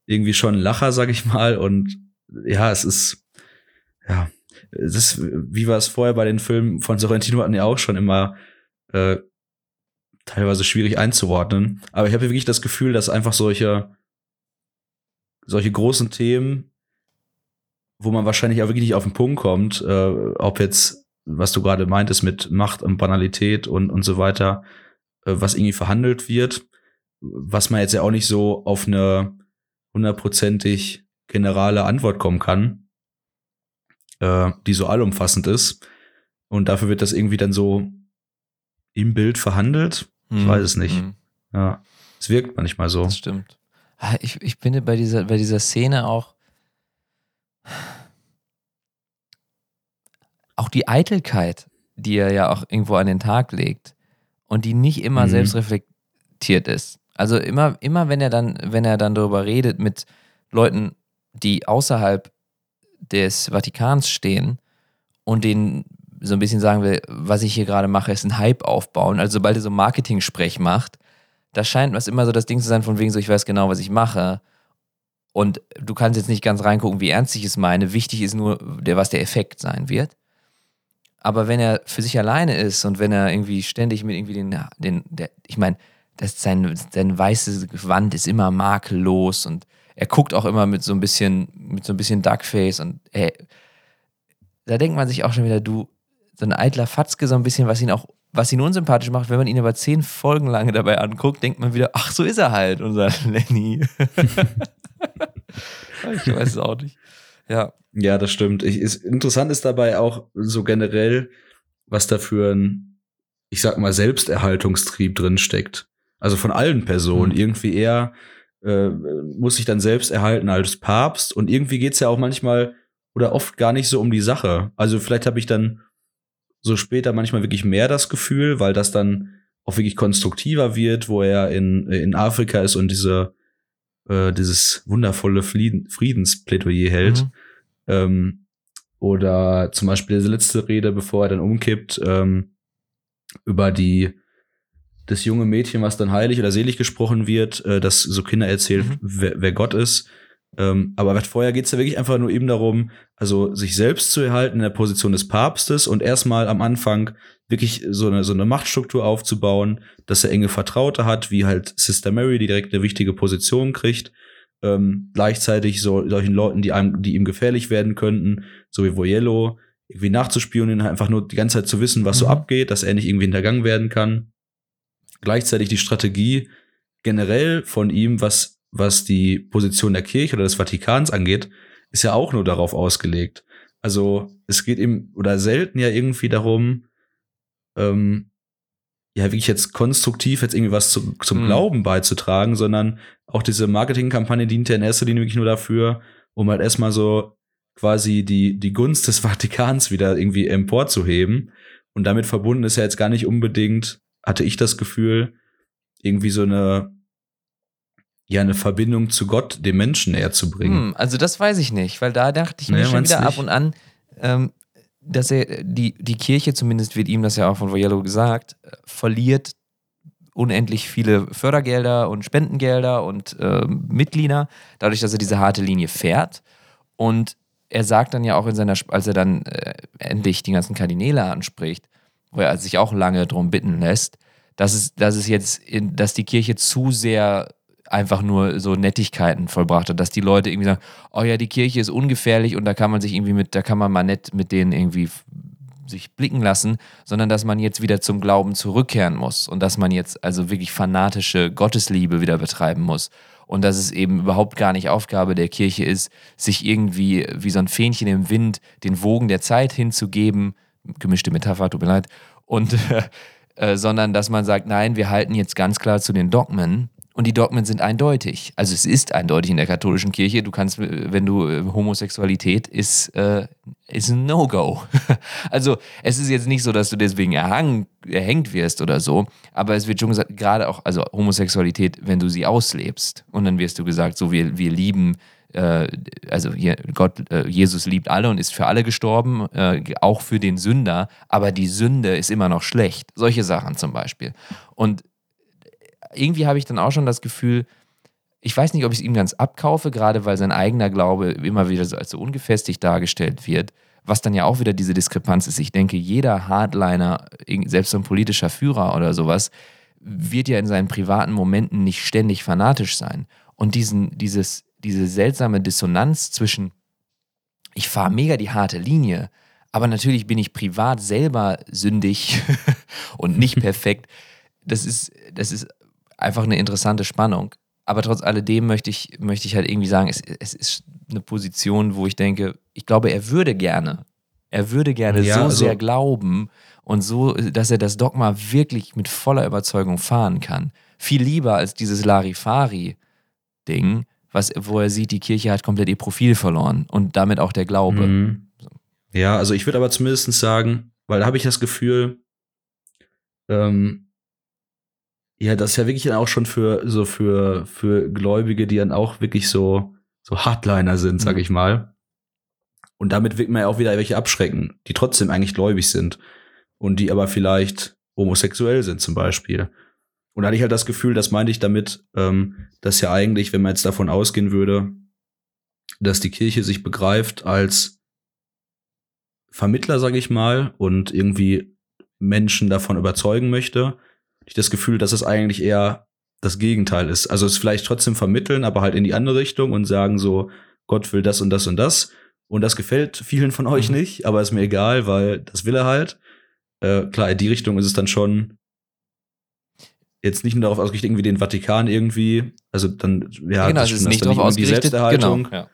irgendwie schon ein Lacher, sag ich mal. Und ja, es ist, ja, es ist, wie wir es vorher bei den Filmen von Sorrentino hatten ja auch schon immer äh, teilweise schwierig einzuordnen. Aber ich habe wirklich das Gefühl, dass einfach solche, solche großen Themen, wo man wahrscheinlich auch wirklich nicht auf den Punkt kommt, äh, ob jetzt, was du gerade meintest mit Macht und Banalität und, und so weiter, äh, was irgendwie verhandelt wird, was man jetzt ja auch nicht so auf eine hundertprozentig generale Antwort kommen kann, äh, die so allumfassend ist. Und dafür wird das irgendwie dann so im Bild verhandelt. Ich Mhm. weiß es nicht. Mhm. Ja, es wirkt manchmal so. Das stimmt. Ah, Ich, ich finde bei dieser, bei dieser Szene auch, auch die Eitelkeit, die er ja auch irgendwo an den Tag legt und die nicht immer Mhm. selbst reflektiert ist. Also immer, immer wenn er dann, wenn er dann darüber redet mit Leuten, die außerhalb des Vatikans stehen und denen so ein bisschen sagen will, was ich hier gerade mache, ist ein Hype aufbauen. Also sobald er so Marketing-Sprech macht, da scheint was immer so das Ding zu sein, von wegen so, ich weiß genau, was ich mache. Und du kannst jetzt nicht ganz reingucken, wie ernst ich es meine. Wichtig ist nur, der, was der Effekt sein wird. Aber wenn er für sich alleine ist und wenn er irgendwie ständig mit irgendwie den, den der, ich meine, das sein, sein weißes Gewand ist immer makellos und er guckt auch immer mit so ein bisschen, mit so ein bisschen Duckface und ey, da denkt man sich auch schon wieder, du, so ein eitler Fatzke, so ein bisschen, was ihn auch, was ihn unsympathisch macht, wenn man ihn aber zehn Folgen lang dabei anguckt, denkt man wieder, ach, so ist er halt, unser Lenny. ich weiß es auch nicht. Ja. Ja, das stimmt. Ich, ist, interessant ist dabei auch so generell, was da für ein, ich sag mal, Selbsterhaltungstrieb drin steckt. Also von allen Personen. Mhm. Irgendwie er äh, muss sich dann selbst erhalten als Papst und irgendwie geht's ja auch manchmal oder oft gar nicht so um die Sache. Also vielleicht habe ich dann so später manchmal wirklich mehr das Gefühl, weil das dann auch wirklich konstruktiver wird, wo er in, in Afrika ist und diese äh, dieses wundervolle Frieden, Friedensplädoyer hält. Mhm. Ähm, oder zum Beispiel diese letzte Rede, bevor er dann umkippt, ähm, über die das junge Mädchen, was dann heilig oder selig gesprochen wird, äh, das so Kinder erzählt, Mhm. wer, wer Gott ist. Ähm, aber vorher geht's ja wirklich einfach nur eben darum, also sich selbst zu erhalten in der Position des Papstes und erstmal am Anfang wirklich so eine, so eine Machtstruktur aufzubauen, dass er enge Vertraute hat, wie halt Sister Mary, die direkt eine wichtige Position kriegt. Ähm, gleichzeitig so solchen Leuten, die einem, die ihm gefährlich werden könnten, so wie Voyello, irgendwie nachzuspionieren, einfach nur die ganze Zeit zu wissen, was so Mhm. abgeht, dass er nicht irgendwie hintergangen werden kann. Gleichzeitig die Strategie generell von ihm, was, was die Position der Kirche oder des Vatikans angeht, ist ja auch nur darauf ausgelegt. Also es geht ihm oder selten ja irgendwie darum, ähm, ja wirklich jetzt konstruktiv jetzt irgendwie was zu, zum Mhm. Glauben beizutragen, sondern auch diese Marketingkampagne dient ja in erster Linie wirklich nur dafür, um halt erstmal so quasi die, die Gunst des Vatikans wieder irgendwie emporzuheben. Und damit verbunden ist ja jetzt gar nicht unbedingt, hatte ich das Gefühl, irgendwie so eine, ja, eine Verbindung zu Gott, dem Menschen näher zu bringen. Hm, also das weiß ich nicht, weil da dachte ich mir Nee, schon wieder ab und an, ähm, dass er die, die Kirche, zumindest wird ihm das ja auch von Voyello gesagt, äh, verliert unendlich viele Fördergelder und Spendengelder und ähm, Mitglieder, dadurch, dass er diese harte Linie fährt. Und er sagt dann ja auch in seiner, als er dann äh, endlich die ganzen Kardinäle anspricht, wo er sich auch lange drum bitten lässt, dass es, dass es jetzt, in, dass die Kirche zu sehr einfach nur so Nettigkeiten vollbracht hat, dass die Leute irgendwie sagen, oh ja, die Kirche ist ungefährlich und da kann man sich irgendwie mit, da kann man mal nett mit denen irgendwie sich blicken lassen, sondern dass man jetzt wieder zum Glauben zurückkehren muss und dass man jetzt also wirklich fanatische Gottesliebe wieder betreiben muss. und dass es eben überhaupt gar nicht Aufgabe der Kirche ist, sich irgendwie wie so ein Fähnchen im Wind den Wogen der Zeit hinzugeben, gemischte Metapher, tut mir leid, und äh, äh, sondern dass man sagt, nein, wir halten jetzt ganz klar zu den Dogmen und die Dogmen sind eindeutig. Also es ist eindeutig in der katholischen Kirche. Du kannst, wenn du äh, Homosexualität ist, äh, ist ein No-Go. also es ist jetzt nicht so, dass du deswegen erhang, erhängt wirst oder so, aber es wird schon gesagt, gerade auch, also Homosexualität, wenn du sie auslebst und dann wirst du gesagt, so wir, wir lieben äh, also Gott, äh, Jesus liebt alle und ist für alle gestorben, auch für den Sünder, aber die Sünde ist immer noch schlecht. Solche Sachen zum Beispiel. Und irgendwie habe ich dann auch schon das Gefühl, ich weiß nicht, ob ich es ihm ganz abkaufe, gerade weil sein eigener Glaube immer wieder so als so ungefestigt dargestellt wird, was dann ja auch wieder diese Diskrepanz ist. Ich denke, jeder Hardliner, selbst so ein politischer Führer oder sowas, wird ja in seinen privaten Momenten nicht ständig fanatisch sein. Und diesen, dieses, diese seltsame Dissonanz zwischen, ich fahre mega die harte Linie, aber natürlich bin ich privat selber sündig und nicht perfekt. Das ist, das ist einfach eine interessante Spannung. Aber trotz alledem möchte ich, möchte ich halt irgendwie sagen, es, es ist eine Position, wo ich denke, ich glaube, er würde gerne, er würde gerne ja, so also, sehr glauben und so, dass er das Dogma wirklich mit voller Überzeugung fahren kann. Viel lieber als dieses Larifari-Ding, was, wo er sieht, die Kirche hat komplett ihr Profil verloren und damit auch der Glaube. Mhm. Ja, also ich würde aber zumindest sagen, weil da habe ich das Gefühl, ähm, ja, das ist ja wirklich dann auch schon für so für für Gläubige, die dann auch wirklich so so Hardliner sind, sag mhm. ich mal. Und damit wird man ja auch wieder welche abschrecken, die trotzdem eigentlich gläubig sind und die aber vielleicht homosexuell sind zum Beispiel. Und da hatte ich halt das Gefühl, das meinte ich damit, ähm, dass ja eigentlich, wenn man jetzt davon ausgehen würde, dass die Kirche sich begreift als Vermittler, sage ich mal, und irgendwie Menschen davon überzeugen möchte, ich das Gefühl, dass es eigentlich eher das Gegenteil ist. Also es vielleicht trotzdem vermitteln, aber halt in die andere Richtung und sagen so, Gott will das und das und das. Und das gefällt vielen von euch mhm. nicht, aber ist mir egal, weil das will er halt. Äh, klar, in die Richtung ist es dann schon jetzt nicht nur darauf ausgerichtet, irgendwie den Vatikan irgendwie, also dann, ja, genau, das ist nicht darauf ausgerichtet, die Selbsterhaltung. Genau, ja.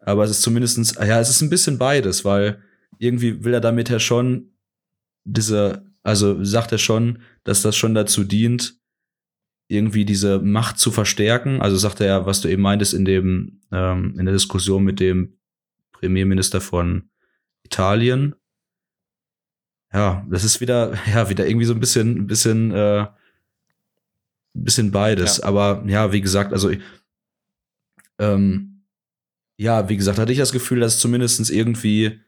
Aber es ist zumindestens, ja, es ist ein bisschen beides, weil irgendwie will er damit ja schon diese also sagt er schon, dass das schon dazu dient, irgendwie diese Macht zu verstärken. Also sagt er ja, was du eben meintest in dem, ähm, in der Diskussion mit dem Premierminister von Italien. Ja, das ist wieder, ja, wieder irgendwie so ein bisschen, ein bisschen, äh, ein bisschen beides. Ja. Aber ja, wie gesagt, also ähm, ja, wie gesagt, hatte ich das Gefühl, dass es zumindest irgendwie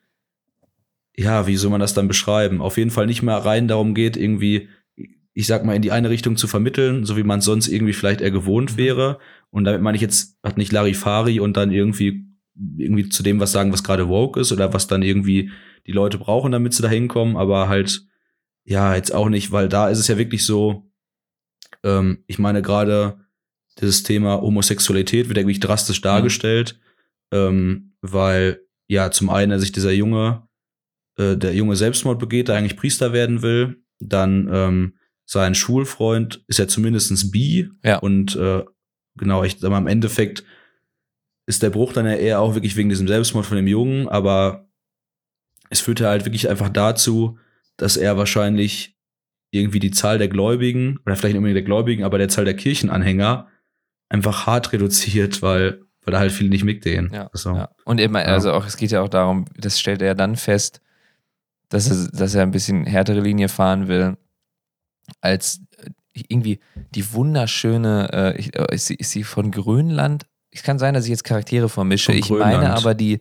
ja, wie soll man das dann beschreiben? Auf jeden Fall nicht mehr rein darum geht, irgendwie, ich sag mal, in die eine Richtung zu vermitteln, so wie man sonst irgendwie vielleicht eher gewohnt mhm. wäre. Und damit meine ich jetzt, hat nicht Larifari und dann irgendwie, irgendwie zu dem was sagen, was gerade woke ist oder was dann irgendwie die Leute brauchen, damit sie da hinkommen, aber halt, ja, jetzt auch nicht, weil da ist es ja wirklich so, ähm, ich meine gerade dieses Thema Homosexualität wird irgendwie drastisch mhm. dargestellt, mhm. ähm, weil ja zum einen sich dieser Junge äh, der Junge Selbstmord begeht, der eigentlich Priester werden will. Dann ähm, sein Schulfreund ist ja zumindestens bi. Ja. Und äh, genau, ich sag mal, im Endeffekt ist der Bruch dann ja eher auch wirklich wegen diesem Selbstmord von dem Jungen, aber es führte halt wirklich einfach dazu, dass er wahrscheinlich irgendwie die Zahl der Gläubigen, oder vielleicht nicht unbedingt der Gläubigen, aber der Zahl der Kirchenanhänger einfach hart reduziert, weil, weil da halt viele nicht mitgehen. Ja, so. ja. Und eben, also auch, es geht ja auch darum, das stellt er dann fest, dass er, dass er ein bisschen härtere Linie fahren will, als äh, irgendwie die wunderschöne, äh, äh, ist, sie, ist sie von Grönland? Es kann sein, dass ich jetzt Charaktere vermische. ich meine aber die,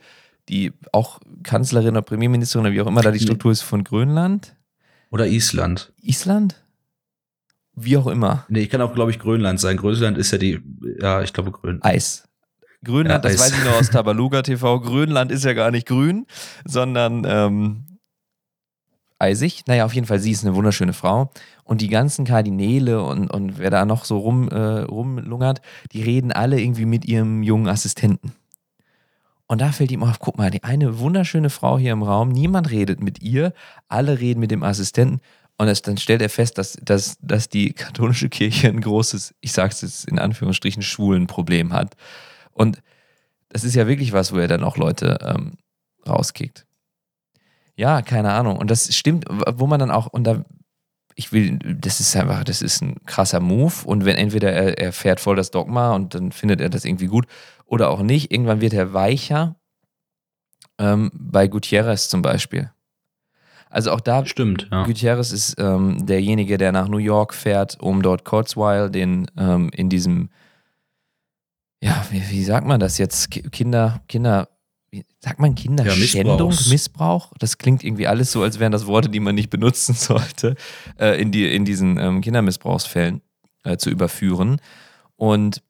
die auch Kanzlerin oder Premierministerin oder wie auch immer da die Struktur ist von Grönland. Oder Island. Island? Wie auch immer. Nee, ich kann auch, glaube ich, Grönland sein. Grönland ist ja die, ja, ich glaube Grönland. Eis. Grönland, ja, das Eis. weiß ich nur aus Tabaluga TV. Grönland ist ja gar nicht grün, sondern ähm, eisig. Naja, auf jeden Fall, sie ist eine wunderschöne Frau. Und die ganzen Kardinäle und, und wer da noch so rum, äh, rumlungert, die reden alle irgendwie mit ihrem jungen Assistenten. Und da fällt ihm auf, guck mal, die eine wunderschöne Frau hier im Raum, niemand redet mit ihr, alle reden mit dem Assistenten. Und das, dann stellt er fest, dass, dass, dass die katholische Kirche ein großes, ich sage es jetzt in Anführungsstrichen, schwulen Problem hat. Und das ist ja wirklich was, wo er dann auch Leute ähm, rauskickt. Ja, keine Ahnung. Und das stimmt, wo man dann auch, und da, ich will, das ist einfach, das ist ein krasser Move. Und wenn entweder er, er fährt voll das Dogma und dann findet er das irgendwie gut oder auch nicht, irgendwann wird er weicher. Ähm, bei Gutierrez zum Beispiel. Also auch da, Stimmt, ja. Gutierrez ist ähm, derjenige, der nach New York fährt, um dort Kurzweil, den ähm, in diesem, ja, wie, wie, sagt man das jetzt? Kinder, Kinder, wie, sagt man Kinderschändung, ja, Missbrauch? Das klingt irgendwie alles so, als wären das Worte, die man nicht benutzen sollte, äh, in, die, in diesen ähm, Kindermissbrauchsfällen äh, zu überführen. Und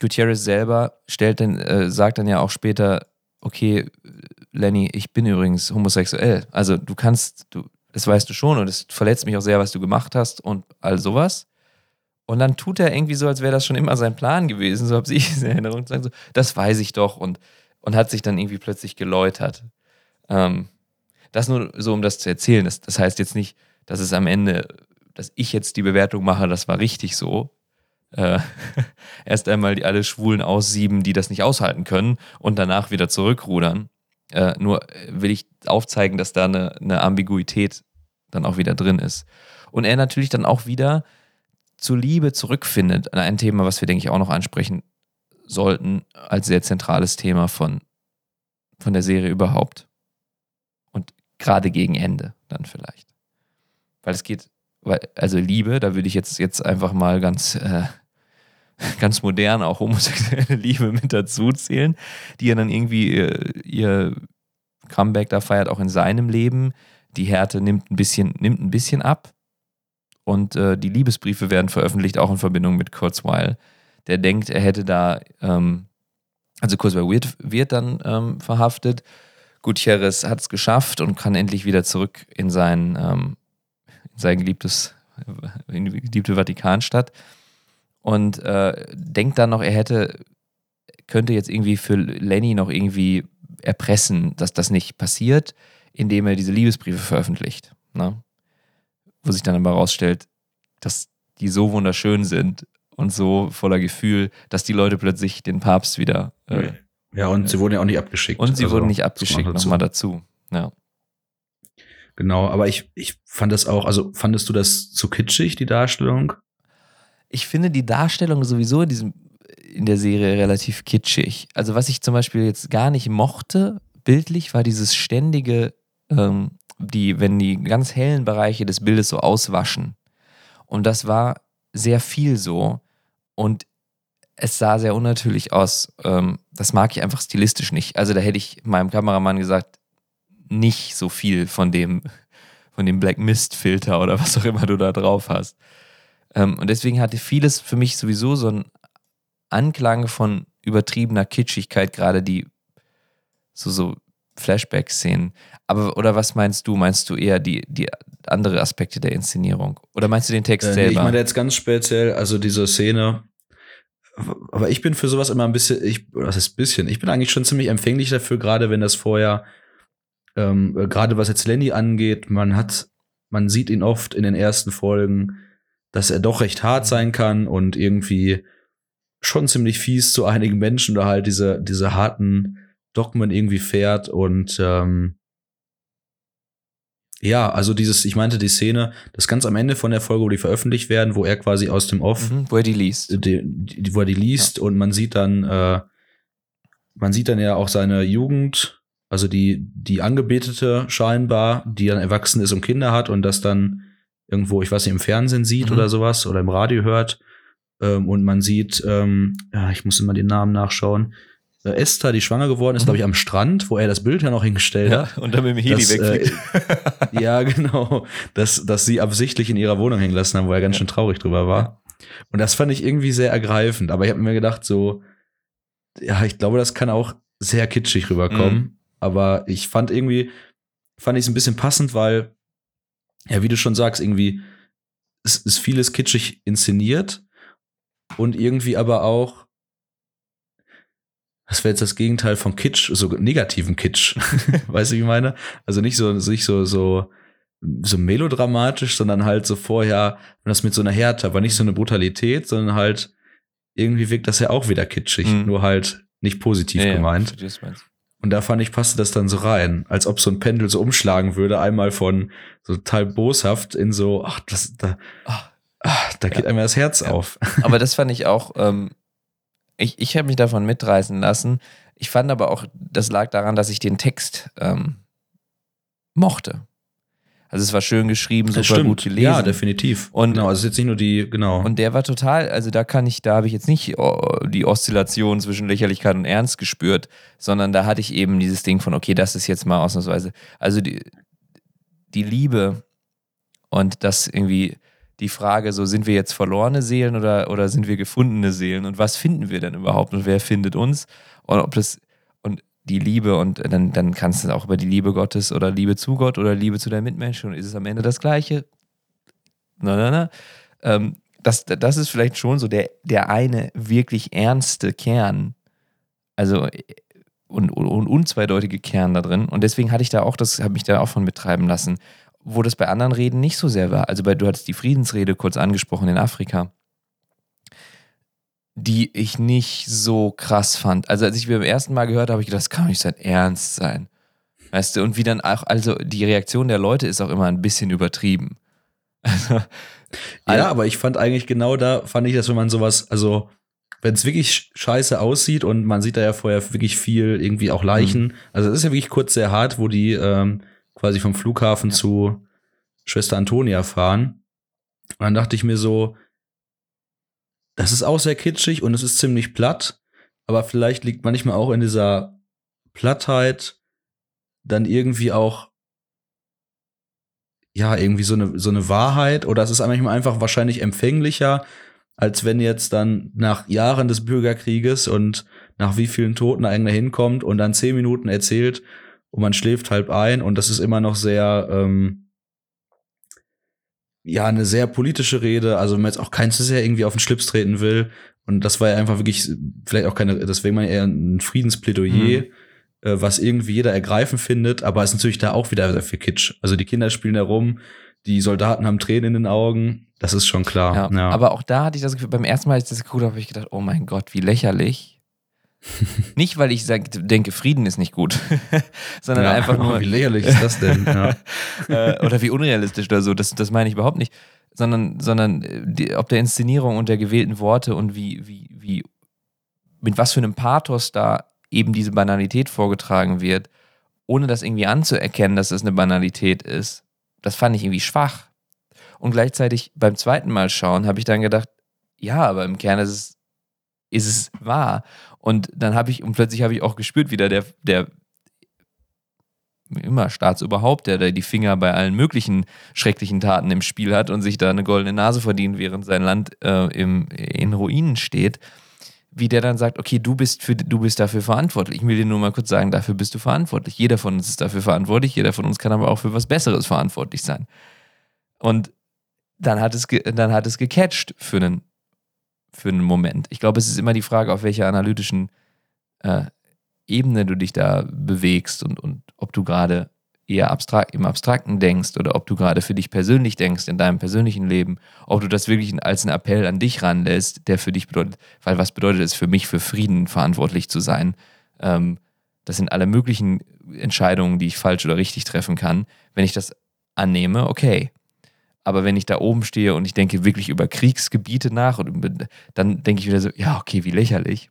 Gutierrez selber stellt dann, äh, sagt dann ja auch später, okay, Lenny, ich bin übrigens homosexuell. Also du kannst, du, das weißt du schon und es verletzt mich auch sehr, was du gemacht hast und all sowas. Und dann tut er irgendwie so, als wäre das schon immer sein Plan gewesen, so habe ich es in Erinnerung, sagen so, das weiß ich doch und, und hat sich dann irgendwie plötzlich geläutert. Ähm, das nur so, um das zu erzählen. Das, das heißt jetzt nicht, dass es am Ende, dass ich jetzt die Bewertung mache, das war richtig so. Äh, erst einmal die alle Schwulen aussieben, die das nicht aushalten können und danach wieder zurückrudern. Äh, nur will ich aufzeigen, dass da eine, eine Ambiguität dann auch wieder drin ist. Und er natürlich dann auch wieder zur Liebe zurückfindet. Ein Thema, was wir, denke ich, auch noch ansprechen sollten, als sehr zentrales Thema von, von der Serie überhaupt. Und gerade gegen Ende dann vielleicht. Weil es geht, weil, also Liebe, da würde ich jetzt, jetzt einfach mal ganz äh, ganz modern auch homosexuelle Liebe mit dazu zählen, die ja dann irgendwie ihr, äh, ihr Comeback da feiert, auch in seinem Leben. Die Härte nimmt ein bisschen, nimmt ein bisschen ab. Und äh, die Liebesbriefe werden veröffentlicht, auch in Verbindung mit Kurzweil. Der denkt, er hätte da, ähm, also Kurzweil wird, wird dann ähm, verhaftet. Gutierrez hat es geschafft und kann endlich wieder zurück in sein, ähm, in sein geliebtes, in die geliebte Vatikanstadt und äh, denkt dann noch, er hätte, könnte jetzt irgendwie für Lenny noch irgendwie erpressen, dass das nicht passiert, indem er diese Liebesbriefe veröffentlicht. Ne? Wo sich dann aber herausstellt, dass die so wunderschön sind und so voller Gefühl, dass die Leute plötzlich den Papst wieder. Äh, ja, und sie wurden ja auch nicht abgeschickt. Und sie also, wurden nicht abgeschickt, nochmal dazu. Ja. Genau, aber ich, ich fand das auch, also fandest du das zu kitschig, die Darstellung? ich finde die Darstellung sowieso in, diesem, in der Serie relativ kitschig. Also was ich zum Beispiel jetzt gar nicht mochte, bildlich, war dieses ständige, ähm, die, wenn die ganz hellen Bereiche des Bildes so auswaschen. Und das war sehr viel so. Und es sah sehr unnatürlich aus. Ähm, das mag ich einfach stilistisch nicht. Also da hätte ich meinem Kameramann gesagt, nicht so viel von dem, von dem Black Mist Filter oder was auch immer du da drauf hast. Ähm, und deswegen hatte vieles für mich sowieso so einen Anklang von übertriebener Kitschigkeit, gerade die so, so Flashback-Szenen. Aber, oder was meinst du? Meinst du eher die, die andere Aspekte der Inszenierung? Oder meinst du den Text äh, selber? Ich meine jetzt ganz speziell, also diese Szene. Aber ich bin für sowas immer ein bisschen, ich, was ist bisschen? Ich bin eigentlich schon ziemlich empfänglich dafür, gerade wenn das vorher, ähm, gerade was jetzt Lenny angeht, man hat, man sieht ihn oft in den ersten Folgen dass er doch recht hart sein kann und irgendwie schon ziemlich fies zu einigen Menschen oder halt diese, diese harten Dogmen irgendwie fährt und ähm, ja, also dieses, ich meinte die Szene, das ganz am Ende von der Folge, wo die veröffentlicht werden, wo er quasi aus dem Off, mhm, wo er die liest, die, die, wo er die liest ja. und man sieht dann, äh, man sieht dann ja auch seine Jugend, also die die Angebetete scheinbar, die dann erwachsen ist und Kinder hat und das dann irgendwo, ich weiß nicht, im Fernsehen sieht mhm. oder sowas oder im Radio hört ähm, und man sieht, ähm, ja, ich muss immer den Namen nachschauen, Esther, die schwanger geworden ist, mhm. glaube ich, am Strand, wo er das Bild ja noch hingestellt ja, hat. Und dann mit dem Heli wegfliegt. Äh, ja, genau. Dass, dass sie absichtlich in ihrer Wohnung hängen lassen haben, wo er ganz ja. schön traurig drüber war. Und das fand ich irgendwie sehr ergreifend. Aber ich habe mir gedacht, so, ja, ich glaube, das kann auch sehr kitschig rüberkommen. Mhm. Aber ich fand irgendwie, fand ich es ein bisschen passend, weil ja, wie du schon sagst, irgendwie es ist vieles kitschig inszeniert und irgendwie aber auch, was wäre jetzt das Gegenteil von Kitsch, so negativen Kitsch, weißt du, wie ich meine? Also nicht so, nicht so, so, so melodramatisch, sondern halt so vorher das mit so einer Härte, aber nicht so eine Brutalität, sondern halt irgendwie wirkt das ja auch wieder kitschig, mhm. nur halt nicht positiv ja, gemeint. Ja, und da fand ich, passte das dann so rein, als ob so ein Pendel so umschlagen würde, einmal von so total boshaft in so, ach, das, da, ach, ach, da geht ja. einmal das Herz auf. Aber das fand ich auch, ähm, ich, ich habe mich davon mitreißen lassen. Ich fand aber auch, das lag daran, dass ich den Text ähm, mochte. Also es war schön geschrieben, super stimmt. gut gelesen. Ja, definitiv. Und genau, also es ist jetzt nicht nur die, genau. Und der war total, also da kann ich, da habe ich jetzt nicht oh, die Oszillation zwischen Lächerlichkeit und Ernst gespürt, sondern da hatte ich eben dieses Ding von, okay, das ist jetzt mal ausnahmsweise, also die, die Liebe und das irgendwie die Frage, so sind wir jetzt verlorene Seelen oder, oder sind wir gefundene Seelen und was finden wir denn überhaupt und wer findet uns und ob das die Liebe und dann, dann kannst du auch über die Liebe Gottes oder Liebe zu Gott oder Liebe zu deinen Mitmenschen und ist es am Ende das Gleiche. Na, na, na. Ähm, das, das ist vielleicht schon so der, der eine wirklich ernste Kern, also und, und, und unzweideutige Kern da drin. Und deswegen hatte ich da auch, das habe mich da auch von betreiben lassen, wo das bei anderen Reden nicht so sehr war. Also bei, du hattest die Friedensrede kurz angesprochen in Afrika die ich nicht so krass fand. Also als ich mir beim ersten Mal gehört habe, habe ich gedacht, das kann nicht sein Ernst sein. Weißt du, und wie dann auch, also die Reaktion der Leute ist auch immer ein bisschen übertrieben. Also, ja, aber ich fand eigentlich genau da, fand ich das, wenn man sowas, also wenn es wirklich scheiße aussieht und man sieht da ja vorher wirklich viel, irgendwie auch Leichen. Mhm. Also es ist ja wirklich kurz sehr hart, wo die ähm, quasi vom Flughafen ja. zu Schwester Antonia fahren. Und dann dachte ich mir so, das ist auch sehr kitschig und es ist ziemlich platt, aber vielleicht liegt manchmal auch in dieser Plattheit dann irgendwie auch ja, irgendwie so eine, so eine Wahrheit oder es ist manchmal einfach wahrscheinlich empfänglicher, als wenn jetzt dann nach Jahren des Bürgerkrieges und nach wie vielen Toten eigentlich hinkommt und dann zehn Minuten erzählt und man schläft halb ein und das ist immer noch sehr, ähm, ja, eine sehr politische Rede, also wenn man jetzt auch kein zu sehr irgendwie auf den Schlips treten will. Und das war ja einfach wirklich, vielleicht auch keine, deswegen mal eher ein Friedensplädoyer, mhm. äh, was irgendwie jeder ergreifen findet, aber es ist natürlich da auch wieder sehr viel Kitsch. Also die Kinder spielen da rum, die Soldaten haben Tränen in den Augen, das ist schon klar. Ja, ja. Aber auch da hatte ich das Gefühl, beim ersten Mal, als ich das geguckt habe, habe ich gedacht, oh mein Gott, wie lächerlich. nicht, weil ich sag, denke, Frieden ist nicht gut, sondern ja, einfach nur. Wie lächerlich ist das denn? Ja. Äh, oder wie unrealistisch oder so, das, das meine ich überhaupt nicht. Sondern, sondern äh, die, ob der Inszenierung und der gewählten Worte und wie, wie, wie, mit was für einem Pathos da eben diese Banalität vorgetragen wird, ohne das irgendwie anzuerkennen, dass es eine Banalität ist, das fand ich irgendwie schwach. Und gleichzeitig beim zweiten Mal schauen habe ich dann gedacht, ja, aber im Kern ist es, ist es wahr. Und dann habe ich, und plötzlich habe ich auch gespürt, wieder der, der immer Staatsoberhaupt, der da die Finger bei allen möglichen schrecklichen Taten im Spiel hat und sich da eine goldene Nase verdient, während sein Land äh, im, in Ruinen steht, wie der dann sagt, okay, du bist, für, du bist dafür verantwortlich. Ich will dir nur mal kurz sagen, dafür bist du verantwortlich. Jeder von uns ist dafür verantwortlich, jeder von uns kann aber auch für was Besseres verantwortlich sein. Und dann hat es, dann hat es gecatcht für einen für einen Moment. Ich glaube, es ist immer die Frage, auf welcher analytischen äh, Ebene du dich da bewegst und, und ob du gerade eher abstrakt, im Abstrakten denkst oder ob du gerade für dich persönlich denkst in deinem persönlichen Leben, ob du das wirklich als einen Appell an dich ranlässt, der für dich bedeutet, weil was bedeutet es für mich, für Frieden verantwortlich zu sein? Ähm, das sind alle möglichen Entscheidungen, die ich falsch oder richtig treffen kann. Wenn ich das annehme, okay, aber wenn ich da oben stehe und ich denke wirklich über Kriegsgebiete nach, und dann denke ich wieder so, ja, okay, wie lächerlich.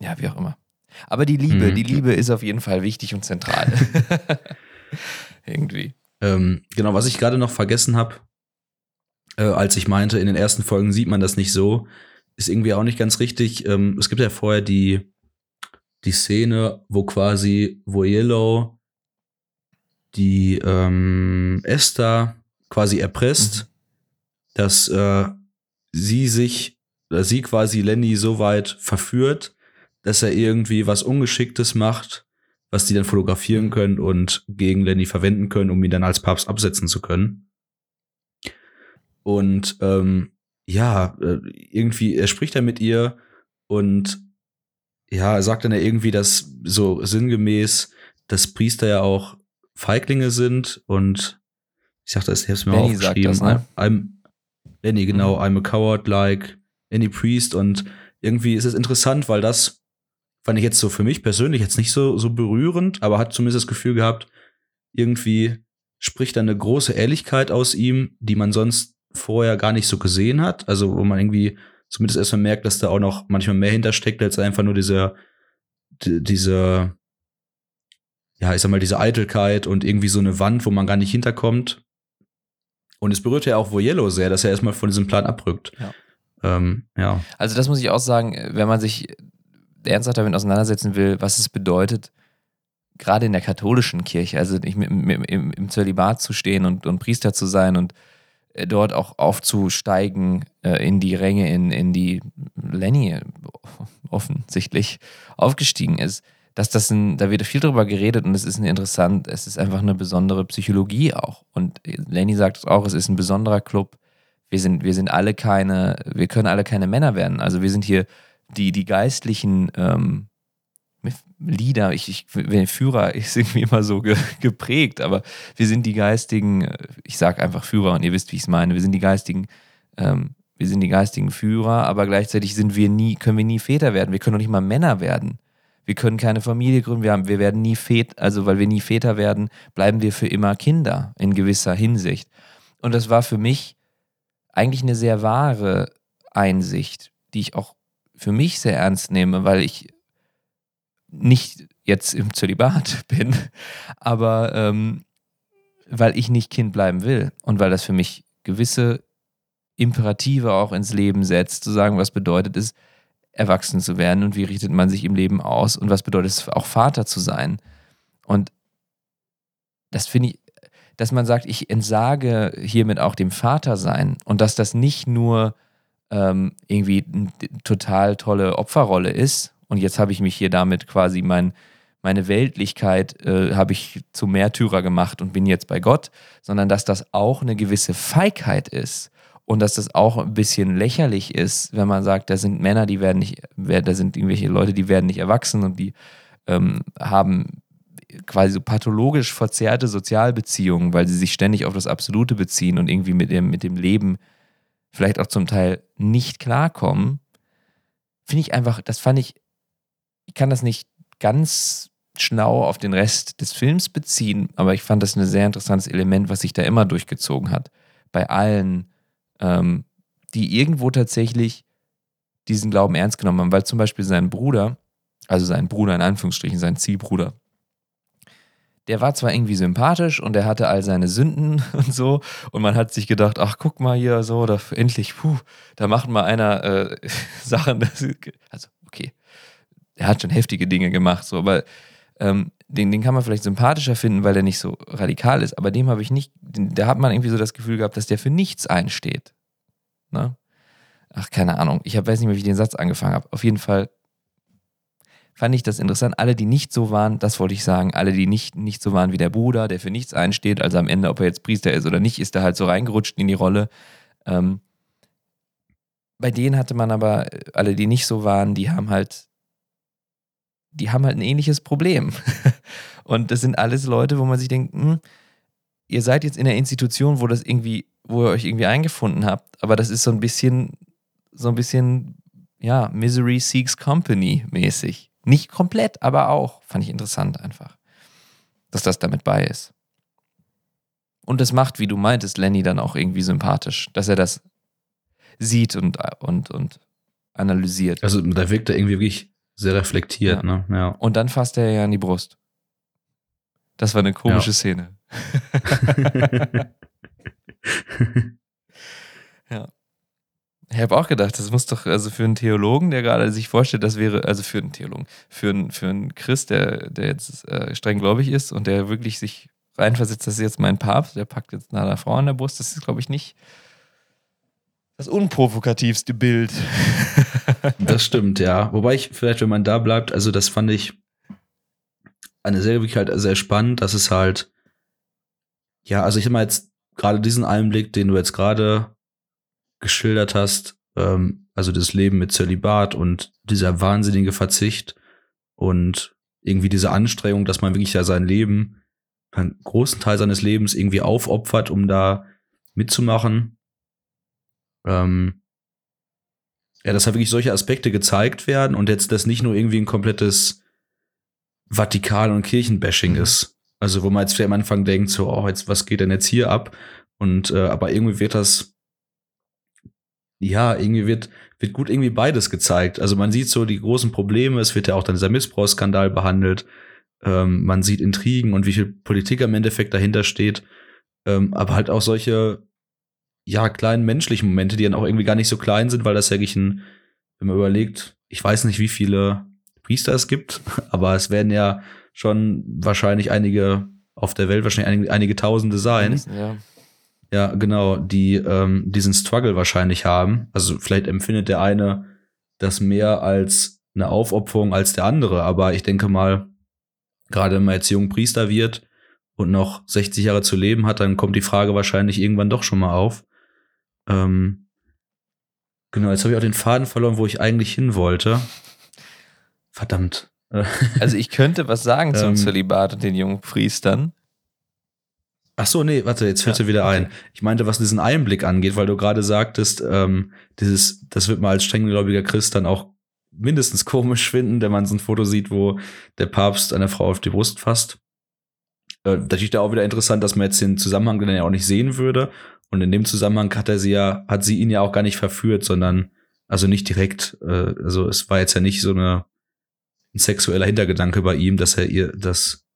Ja, wie auch immer. Aber die Liebe, mhm. die Liebe ist auf jeden Fall wichtig und zentral. Irgendwie. Ähm, genau, was ich gerade noch vergessen habe, äh, als ich meinte, in den ersten Folgen sieht man das nicht so, ist irgendwie auch nicht ganz richtig. Ähm, es gibt ja vorher die, die Szene, wo quasi, wo Yellow die ähm, Esther quasi erpresst, mhm. dass äh, sie sich, oder sie quasi Lenny so weit verführt, dass er irgendwie was Ungeschicktes macht, was die dann fotografieren können und gegen Lenny verwenden können, um ihn dann als Papst absetzen zu können. Und ähm, ja, äh, irgendwie, er spricht dann mit ihr und ja, er sagt dann ja irgendwie, dass so sinngemäß, dass Priester ja auch Feiglinge sind und ich das, ich hab's mir Lenny aufgeschrieben. Sagt das, ne? I'm, Lenny, genau, mhm. I'm a coward like any priest und irgendwie ist es interessant, weil das fand ich jetzt so für mich persönlich jetzt nicht so, so berührend, aber hat zumindest das Gefühl gehabt, irgendwie spricht da eine große Ehrlichkeit aus ihm, die man sonst vorher gar nicht so gesehen hat. Also, wo man irgendwie zumindest erstmal merkt, dass da auch noch manchmal mehr hintersteckt, als einfach nur diese, die, diese, ja, ich sag mal, diese Eitelkeit und irgendwie so eine Wand, wo man gar nicht hinterkommt. Und es berührt ja auch Voyello sehr, dass er erstmal von diesem Plan abrückt. Ja. Ähm, ja. Also, das muss ich auch sagen, wenn man sich ernsthaft damit auseinandersetzen will, was es bedeutet, gerade in der katholischen Kirche, also nicht mit, mit, im, im Zölibat zu stehen und, und Priester zu sein und äh, dort auch aufzusteigen äh, in die Ränge, in, in die Lenny offensichtlich aufgestiegen ist, dass das ein, da wird viel drüber geredet und es ist ein interessant, es ist einfach eine besondere Psychologie auch. Und Lenny sagt es auch, es ist ein besonderer Club. Wir sind, wir sind alle keine, wir können alle keine Männer werden. Also wir sind hier die, die geistlichen ähm, Lieder, ich, ich, Führer ist irgendwie immer so ge, geprägt, aber wir sind die geistigen, ich sage einfach Führer und ihr wisst, wie ich es meine, wir sind die geistigen, ähm, wir sind die geistigen Führer, aber gleichzeitig sind wir nie, können wir nie Väter werden, wir können doch nicht mal Männer werden. Wir können keine Familie gründen, wir, haben, wir werden nie Väter, also weil wir nie Väter werden, bleiben wir für immer Kinder in gewisser Hinsicht. Und das war für mich eigentlich eine sehr wahre Einsicht, die ich auch für mich sehr ernst nehme, weil ich nicht jetzt im Zölibat bin, aber ähm, weil ich nicht Kind bleiben will und weil das für mich gewisse Imperative auch ins Leben setzt, zu sagen, was bedeutet es, erwachsen zu werden und wie richtet man sich im Leben aus und was bedeutet es auch Vater zu sein. Und das finde ich, dass man sagt, ich entsage hiermit auch dem Vater sein und dass das nicht nur ähm, irgendwie eine total tolle Opferrolle ist und jetzt habe ich mich hier damit quasi mein, meine Weltlichkeit äh, habe ich zu Märtyrer gemacht und bin jetzt bei Gott, sondern dass das auch eine gewisse Feigheit ist und dass das auch ein bisschen lächerlich ist, wenn man sagt, da sind Männer, die werden nicht, da sind irgendwelche Leute, die werden nicht erwachsen und die ähm, haben quasi so pathologisch verzerrte Sozialbeziehungen, weil sie sich ständig auf das Absolute beziehen und irgendwie mit dem, mit dem Leben vielleicht auch zum Teil nicht klarkommen, finde ich einfach, das fand ich ich kann das nicht ganz schlau auf den Rest des Films beziehen, aber ich fand das ein sehr interessantes Element, was sich da immer durchgezogen hat. Bei allen, ähm, die irgendwo tatsächlich diesen Glauben ernst genommen haben, weil zum Beispiel sein Bruder, also sein Bruder in Anführungsstrichen, sein Ziehbruder, der war zwar irgendwie sympathisch und er hatte all seine Sünden und so und man hat sich gedacht, ach guck mal hier so, da endlich, puh, da macht mal einer äh, Sachen, das, also okay, er hat schon heftige Dinge gemacht, so, aber ähm, den, den kann man vielleicht sympathischer finden, weil er nicht so radikal ist, aber dem habe ich nicht, da hat man irgendwie so das Gefühl gehabt, dass der für nichts einsteht. Ne? Ach, keine Ahnung. Ich hab, weiß nicht mehr, wie ich den Satz angefangen habe. Auf jeden Fall fand ich das interessant. Alle, die nicht so waren, das wollte ich sagen, alle, die nicht, nicht so waren wie der Bruder, der für nichts einsteht, also am Ende, ob er jetzt Priester ist oder nicht, ist er halt so reingerutscht in die Rolle. Ähm, bei denen hatte man aber, alle, die nicht so waren, die haben halt die haben halt ein ähnliches Problem. Und das sind alles Leute, wo man sich denkt, hm, ihr seid jetzt in der Institution, wo das irgendwie, wo ihr euch irgendwie eingefunden habt, aber das ist so ein bisschen, so ein bisschen, ja, Misery Seeks Company mäßig. Nicht komplett, aber auch. Fand ich interessant einfach, dass das damit bei ist. Und das macht, wie du meintest, Lenny dann auch irgendwie sympathisch, dass er das sieht und, und, und analysiert. Also da wirkt er irgendwie wirklich sehr reflektiert, ja. ne? Ja. Und dann fasst er ja an die Brust. Das war eine komische ja. Szene. ja. Ich habe auch gedacht, das muss doch, also für einen Theologen, der gerade sich vorstellt, das wäre, also für einen Theologen, für einen, für einen Christ, der, der jetzt äh, streng gläubig ist und der wirklich sich reinversetzt, das ist jetzt mein Papst, der packt jetzt einer Frau an der Brust, das ist, glaube ich, nicht das unprovokativste Bild. das stimmt, ja. Wobei ich vielleicht, wenn man da bleibt, also das fand ich eine Serie wirklich halt sehr spannend, dass es halt, ja, also ich habe mal jetzt gerade diesen Einblick, den du jetzt gerade geschildert hast, ähm, also das Leben mit Zölibat und dieser wahnsinnige Verzicht und irgendwie diese Anstrengung, dass man wirklich ja sein Leben einen großen Teil seines Lebens irgendwie aufopfert, um da mitzumachen. Ähm, ja, dass halt wirklich solche Aspekte gezeigt werden und jetzt das nicht nur irgendwie ein komplettes Vatikan- und Kirchenbashing mhm. ist. Also wo man jetzt vielleicht am Anfang denkt, so, oh, jetzt, was geht denn jetzt hier ab? Und äh, aber irgendwie wird das, ja, irgendwie wird, wird gut irgendwie beides gezeigt. Also man sieht so die großen Probleme, es wird ja auch dann dieser Missbrauchsskandal behandelt, ähm, man sieht Intrigen und wie viel Politik am Endeffekt dahinter steht, ähm, aber halt auch solche ja, kleinen menschlichen Momente, die dann auch irgendwie gar nicht so klein sind, weil das ja wirklich ein, wenn man überlegt, ich weiß nicht, wie viele Priester es gibt, aber es werden ja schon wahrscheinlich einige auf der Welt, wahrscheinlich einige, einige Tausende sein. Ja. ja, genau, die ähm, diesen Struggle wahrscheinlich haben. Also vielleicht empfindet der eine das mehr als eine Aufopferung als der andere, aber ich denke mal, gerade wenn man jetzt jung Priester wird und noch 60 Jahre zu leben hat, dann kommt die Frage wahrscheinlich irgendwann doch schon mal auf. Ähm, genau, jetzt habe ich auch den Faden verloren, wo ich eigentlich hin wollte. Verdammt. Also ich könnte was sagen zum ähm, Zölibat und den jungen Priestern. Ach so, nee, warte, jetzt fällt ja, wieder okay. ein. Ich meinte, was diesen Einblick angeht, weil du gerade sagtest, ähm, dieses, das wird man als strenggläubiger Christ dann auch mindestens komisch finden, wenn man so ein Foto sieht, wo der Papst einer Frau auf die Brust fasst. Äh, natürlich da auch wieder interessant, dass man jetzt den Zusammenhang dann ja auch nicht sehen würde. Und in dem Zusammenhang hat er sie ja, hat sie ihn ja auch gar nicht verführt, sondern also nicht direkt, äh, also es war jetzt ja nicht so eine ein sexueller Hintergedanke bei ihm, dass er ihr, dass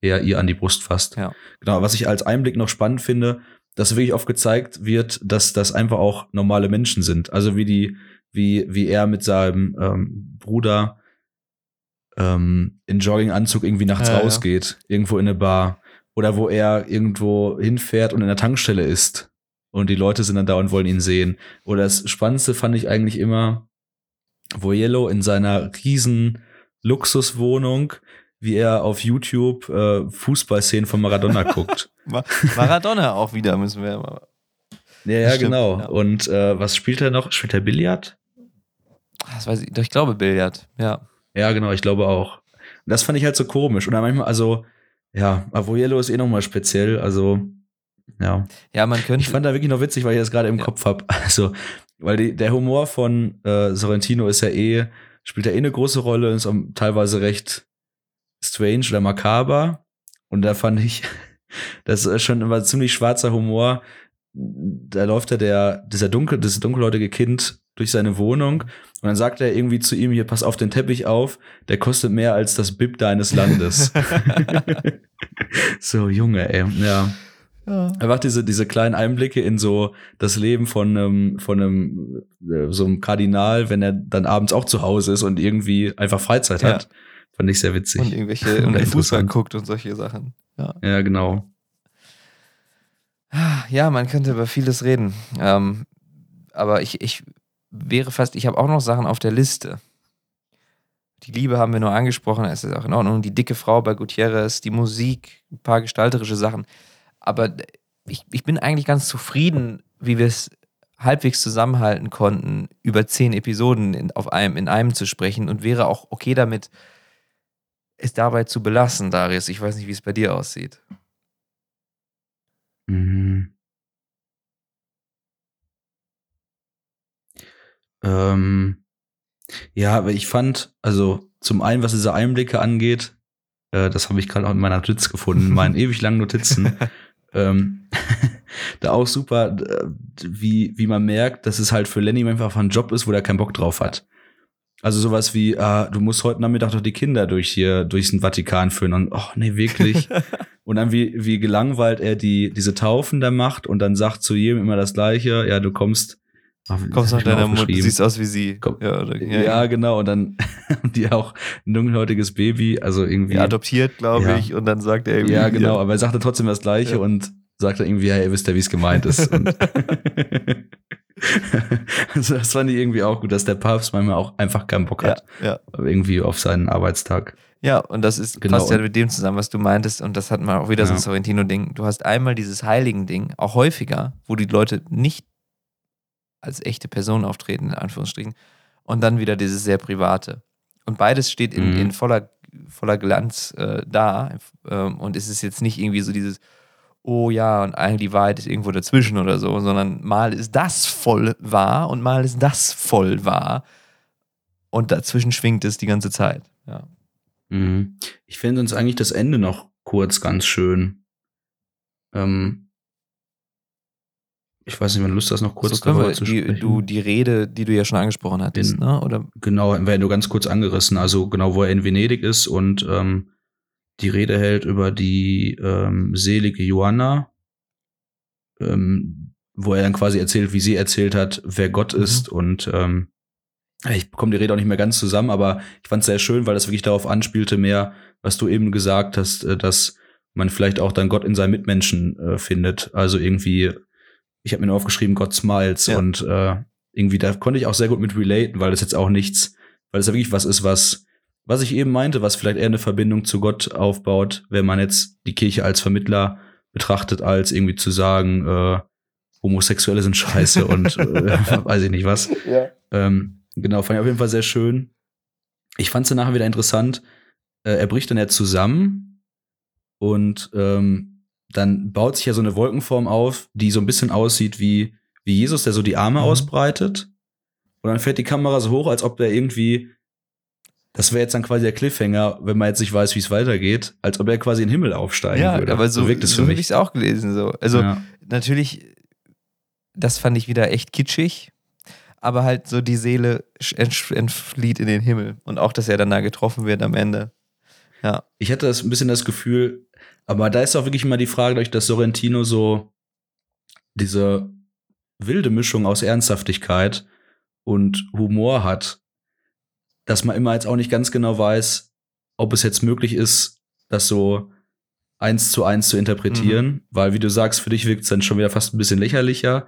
er ihr an die Brust fasst. Ja. Genau, was ich als Einblick noch spannend finde, dass wirklich oft gezeigt wird, dass das einfach auch normale Menschen sind. Also wie die, wie, wie er mit seinem ähm, Bruder ähm, in Jogginganzug irgendwie nachts ja, rausgeht, ja. irgendwo in eine Bar. Oder wo er irgendwo hinfährt und in der Tankstelle ist. Und die Leute sind dann da und wollen ihn sehen. Oder das Spannendste fand ich eigentlich immer, wo Yellow in seiner riesen Luxuswohnung, wie er auf YouTube äh, Fußballszenen von Maradona guckt. Maradona auch wieder, müssen wir mal. Ja, ja, Stimmt, genau. Ja. Und äh, was spielt er noch? Spielt er Billard? Das weiß ich, ich glaube Billard, ja. Ja, genau, ich glaube auch. Und das fand ich halt so komisch. Und dann manchmal, also, ja, Avoyello ist eh nochmal speziell, also, ja. Ja, man könnte. Ich fand da wirklich noch witzig, weil ich das gerade im ja. Kopf habe. Also, weil die, der Humor von äh, Sorrentino ist ja eh, spielt ja eh eine große Rolle, ist auch teilweise recht strange oder makaber. Und da fand ich, das ist schon immer ziemlich schwarzer Humor. Da läuft ja der, dieser dunkel, das dunkelhäutige Kind durch seine Wohnung und dann sagt er irgendwie zu ihm, hier, pass auf den Teppich auf, der kostet mehr als das BIP deines Landes. so, Junge, ey, ja. Ja. Einfach diese, diese kleinen Einblicke in so das Leben von einem, von einem, äh, so einem Kardinal, wenn er dann abends auch zu Hause ist und irgendwie einfach Freizeit ja. hat. Fand ich sehr witzig. Und irgendwelche und Fußball guckt und solche Sachen. Ja, ja genau. Ja, man könnte über vieles reden. Ähm, aber ich, ich wäre fast, ich habe auch noch Sachen auf der Liste. Die Liebe haben wir nur angesprochen, es ist auch in Ordnung. Die dicke Frau bei Gutierrez, die Musik, ein paar gestalterische Sachen. Aber ich, ich bin eigentlich ganz zufrieden, wie wir es halbwegs zusammenhalten konnten, über zehn Episoden in, auf einem, in einem zu sprechen und wäre auch okay damit, es dabei zu belassen, Darius. Ich weiß nicht, wie es bei dir aussieht. Mhm. Ähm, ja, aber ich fand, also zum einen, was diese Einblicke angeht, äh, das habe ich gerade auch in meiner Notiz gefunden, in meinen ewig langen Notizen. Ähm, da auch super, wie, wie man merkt, dass es halt für Lenny einfach ein Job ist, wo der keinen Bock drauf hat. Also sowas wie, ah, du musst heute Nachmittag doch die Kinder durch hier, durchs Vatikan führen und, oh, nee, wirklich. und dann wie, wie gelangweilt er die, diese Taufen da macht und dann sagt zu jedem immer das Gleiche, ja, du kommst, kommst nach deiner Mutter, siehst aus wie sie. Komm, ja, oder, ja, ja, genau, und dann die auch ein dunkelhäutiges Baby, also irgendwie. Ja, adoptiert, glaube ich, und dann sagt er irgendwie. Ja, genau, aber er sagte trotzdem das Gleiche und sagt er irgendwie, ja, ihr wisst ja, wie es gemeint ist. also das fand ich irgendwie auch gut, dass der Papst manchmal auch einfach keinen Bock hat. Ja, ja. Irgendwie auf seinen Arbeitstag. Ja, und das ist genau. passt ja mit dem zusammen, was du meintest. Und das hat man auch wieder ja. so ein Sorrentino-Ding. Du hast einmal dieses Heiligen-Ding, auch häufiger, wo die Leute nicht als echte Person auftreten, in Anführungsstrichen. Und dann wieder dieses sehr Private. Und beides steht in, mhm. in voller voller Glanz äh, da. Ähm, und es ist jetzt nicht irgendwie so dieses, oh ja, und eigentlich die Wahrheit ist irgendwo dazwischen oder so, sondern mal ist das voll wahr und mal ist das voll wahr. Und dazwischen schwingt es die ganze Zeit. Ja. Mhm. Ich finde uns eigentlich das Ende noch kurz ganz schön. Ähm, ich weiß nicht, wenn du Lust hast, noch kurz so darüber zu die, sprechen. Du, die Rede, die du ja schon angesprochen hattest, in, ne? Oder? Genau, werden nur ganz kurz angerissen. Also genau, wo er in Venedig ist und ähm, die Rede hält über die ähm, selige Johanna, ähm, wo er dann quasi erzählt, wie sie erzählt hat, wer Gott mhm. ist und ähm, ich bekomme die Rede auch nicht mehr ganz zusammen, aber ich fand es sehr schön, weil das wirklich darauf anspielte, mehr, was du eben gesagt hast, äh, dass man vielleicht auch dann Gott in seinen Mitmenschen äh, findet. Also irgendwie, ich habe mir nur aufgeschrieben, Gott smiles ja. und äh, irgendwie da konnte ich auch sehr gut mit relaten, weil das jetzt auch nichts, weil es ja wirklich was ist, was was ich eben meinte, was vielleicht eher eine Verbindung zu Gott aufbaut, wenn man jetzt die Kirche als Vermittler betrachtet, als irgendwie zu sagen, äh, Homosexuelle sind scheiße und äh, weiß ich nicht was. Ja. Ähm, genau, fand ich auf jeden Fall sehr schön. Ich fand es nachher wieder interessant. Äh, er bricht dann ja zusammen und ähm, dann baut sich ja so eine Wolkenform auf, die so ein bisschen aussieht wie, wie Jesus, der so die Arme mhm. ausbreitet. Und dann fährt die Kamera so hoch, als ob der irgendwie das wäre jetzt dann quasi der Cliffhanger, wenn man jetzt nicht weiß, wie es weitergeht, als ob er quasi in den Himmel aufsteigen ja, würde. aber so, so wirkt es so für mich. habe ich es auch gelesen. So. Also ja. natürlich, das fand ich wieder echt kitschig, aber halt so die Seele entflieht in den Himmel und auch, dass er dann da getroffen wird am Ende. Ja. Ich hatte das ein bisschen das Gefühl, aber da ist auch wirklich immer die Frage, durch dass Sorrentino so diese wilde Mischung aus Ernsthaftigkeit und Humor hat, dass man immer jetzt auch nicht ganz genau weiß, ob es jetzt möglich ist, das so eins zu eins zu interpretieren, mhm. weil wie du sagst, für dich wirkt es dann schon wieder fast ein bisschen lächerlicher.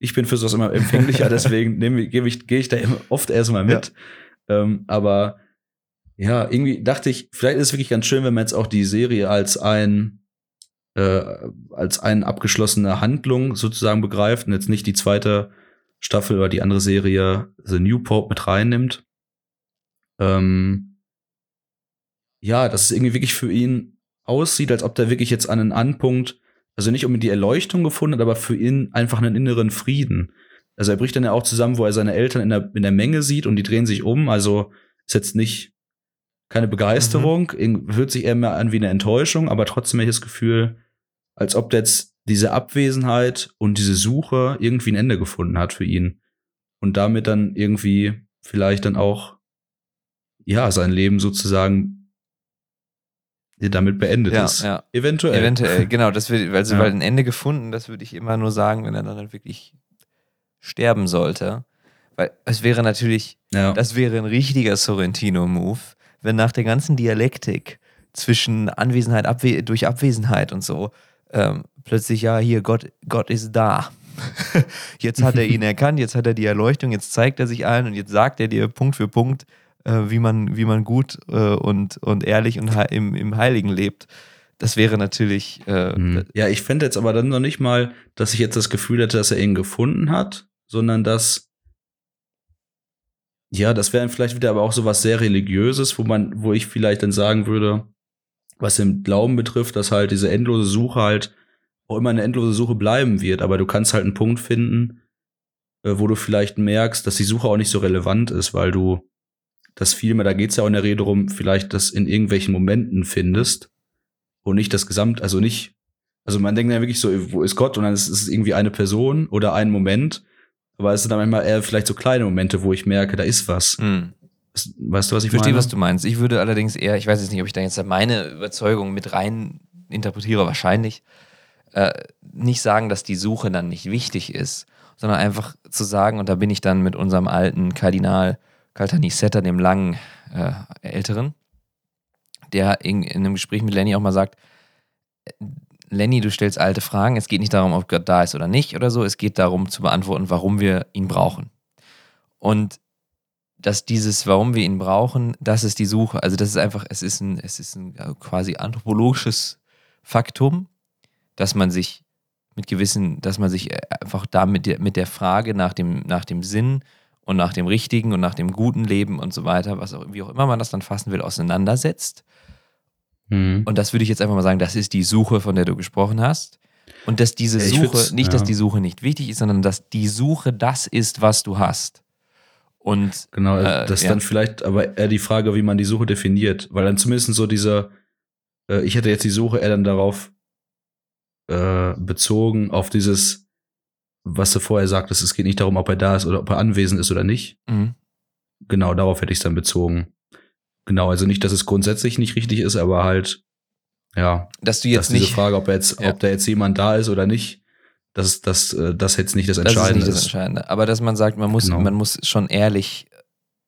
Ich bin für sowas immer empfänglicher, deswegen gehe ich, geh ich da oft erstmal mit. Ja. Ähm, aber ja, irgendwie dachte ich, vielleicht ist es wirklich ganz schön, wenn man jetzt auch die Serie als ein äh, als eine abgeschlossene Handlung sozusagen begreift und jetzt nicht die zweite Staffel oder die andere Serie The New Pope mit reinnimmt. Ähm, ja, dass es irgendwie wirklich für ihn aussieht, als ob der wirklich jetzt an einen Anpunkt, also nicht um die Erleuchtung gefunden hat, aber für ihn einfach einen inneren Frieden. Also er bricht dann ja auch zusammen, wo er seine Eltern in der, in der Menge sieht und die drehen sich um. Also ist jetzt nicht keine Begeisterung, mhm. hört sich eher mehr an wie eine Enttäuschung, aber trotzdem habe ich das Gefühl, als ob jetzt diese Abwesenheit und diese Suche irgendwie ein Ende gefunden hat für ihn. Und damit dann irgendwie vielleicht dann auch ja, sein Leben sozusagen damit beendet ja, ist. Ja. Eventuell. Eventuell, genau. Das wird, also, ja. weil ein Ende gefunden, das würde ich immer nur sagen, wenn er dann wirklich sterben sollte. Weil es wäre natürlich, ja. das wäre ein richtiger Sorrentino-Move, wenn nach der ganzen Dialektik zwischen Anwesenheit Abwe durch Abwesenheit und so ähm, plötzlich, ja, hier, Gott, Gott ist da. jetzt hat er ihn erkannt, jetzt hat er die Erleuchtung, jetzt zeigt er sich allen und jetzt sagt er dir Punkt für Punkt, äh, wie, man, wie man gut äh, und, und ehrlich und im, im Heiligen lebt. Das wäre natürlich. Äh, mhm. Ja, ich fände jetzt aber dann noch nicht mal, dass ich jetzt das Gefühl hätte, dass er ihn gefunden hat, sondern dass. Ja, das wäre vielleicht wieder aber auch so was sehr Religiöses, wo man, wo ich vielleicht dann sagen würde, was den Glauben betrifft, dass halt diese endlose Suche halt auch immer eine endlose Suche bleiben wird, aber du kannst halt einen Punkt finden, äh, wo du vielleicht merkst, dass die Suche auch nicht so relevant ist, weil du das vielmehr, da geht es ja auch in der Rede darum, vielleicht das in irgendwelchen Momenten findest und nicht das Gesamt, also nicht, also man denkt ja wirklich so, wo ist Gott? Und dann ist es irgendwie eine Person oder ein Moment, aber es sind dann manchmal eher vielleicht so kleine Momente, wo ich merke, da ist was. Mhm. Weißt du, was ich, ich verstehe, meine? was du meinst. Ich würde allerdings eher, ich weiß jetzt nicht, ob ich da jetzt meine Überzeugung mit rein interpretiere, wahrscheinlich, äh, nicht sagen, dass die Suche dann nicht wichtig ist, sondern einfach zu sagen, und da bin ich dann mit unserem alten Kardinal Kaltanissetta, dem langen äh, Älteren, der in, in einem Gespräch mit Lenny auch mal sagt, Lenny, du stellst alte Fragen. Es geht nicht darum, ob Gott da ist oder nicht oder so. Es geht darum zu beantworten, warum wir ihn brauchen. Und dass dieses, warum wir ihn brauchen, das ist die Suche. Also das ist einfach, es ist ein, es ist ein quasi anthropologisches Faktum, dass man sich mit gewissen, dass man sich einfach da mit der, mit der Frage nach dem, nach dem Sinn und nach dem richtigen und nach dem guten Leben und so weiter, was auch, wie auch immer man das dann fassen will, auseinandersetzt. Mhm. Und das würde ich jetzt einfach mal sagen, das ist die Suche, von der du gesprochen hast. Und dass diese ich Suche, nicht, ja. dass die Suche nicht wichtig ist, sondern dass die Suche das ist, was du hast. Und Genau, Äh, das ist ja. dann vielleicht aber eher die Frage, wie man die Suche definiert. Weil dann zumindest so dieser, äh, ich hätte jetzt die Suche eher dann darauf äh, bezogen, auf dieses, was du vorher sagtest, es geht nicht darum, ob er da ist oder ob er anwesend ist oder nicht. mhm. Genau, darauf hätte ich es dann bezogen. Genau, also nicht, dass es grundsätzlich nicht richtig ist, aber halt, ja, dass du dass jetzt diese nicht. Frage, ob jetzt, Ja. ob da jetzt jemand da ist oder nicht, das, das, äh, das jetzt nicht das Das ist Entscheidende nicht das Entscheidende. Aber dass man sagt, man muss, Genau. man muss schon ehrlich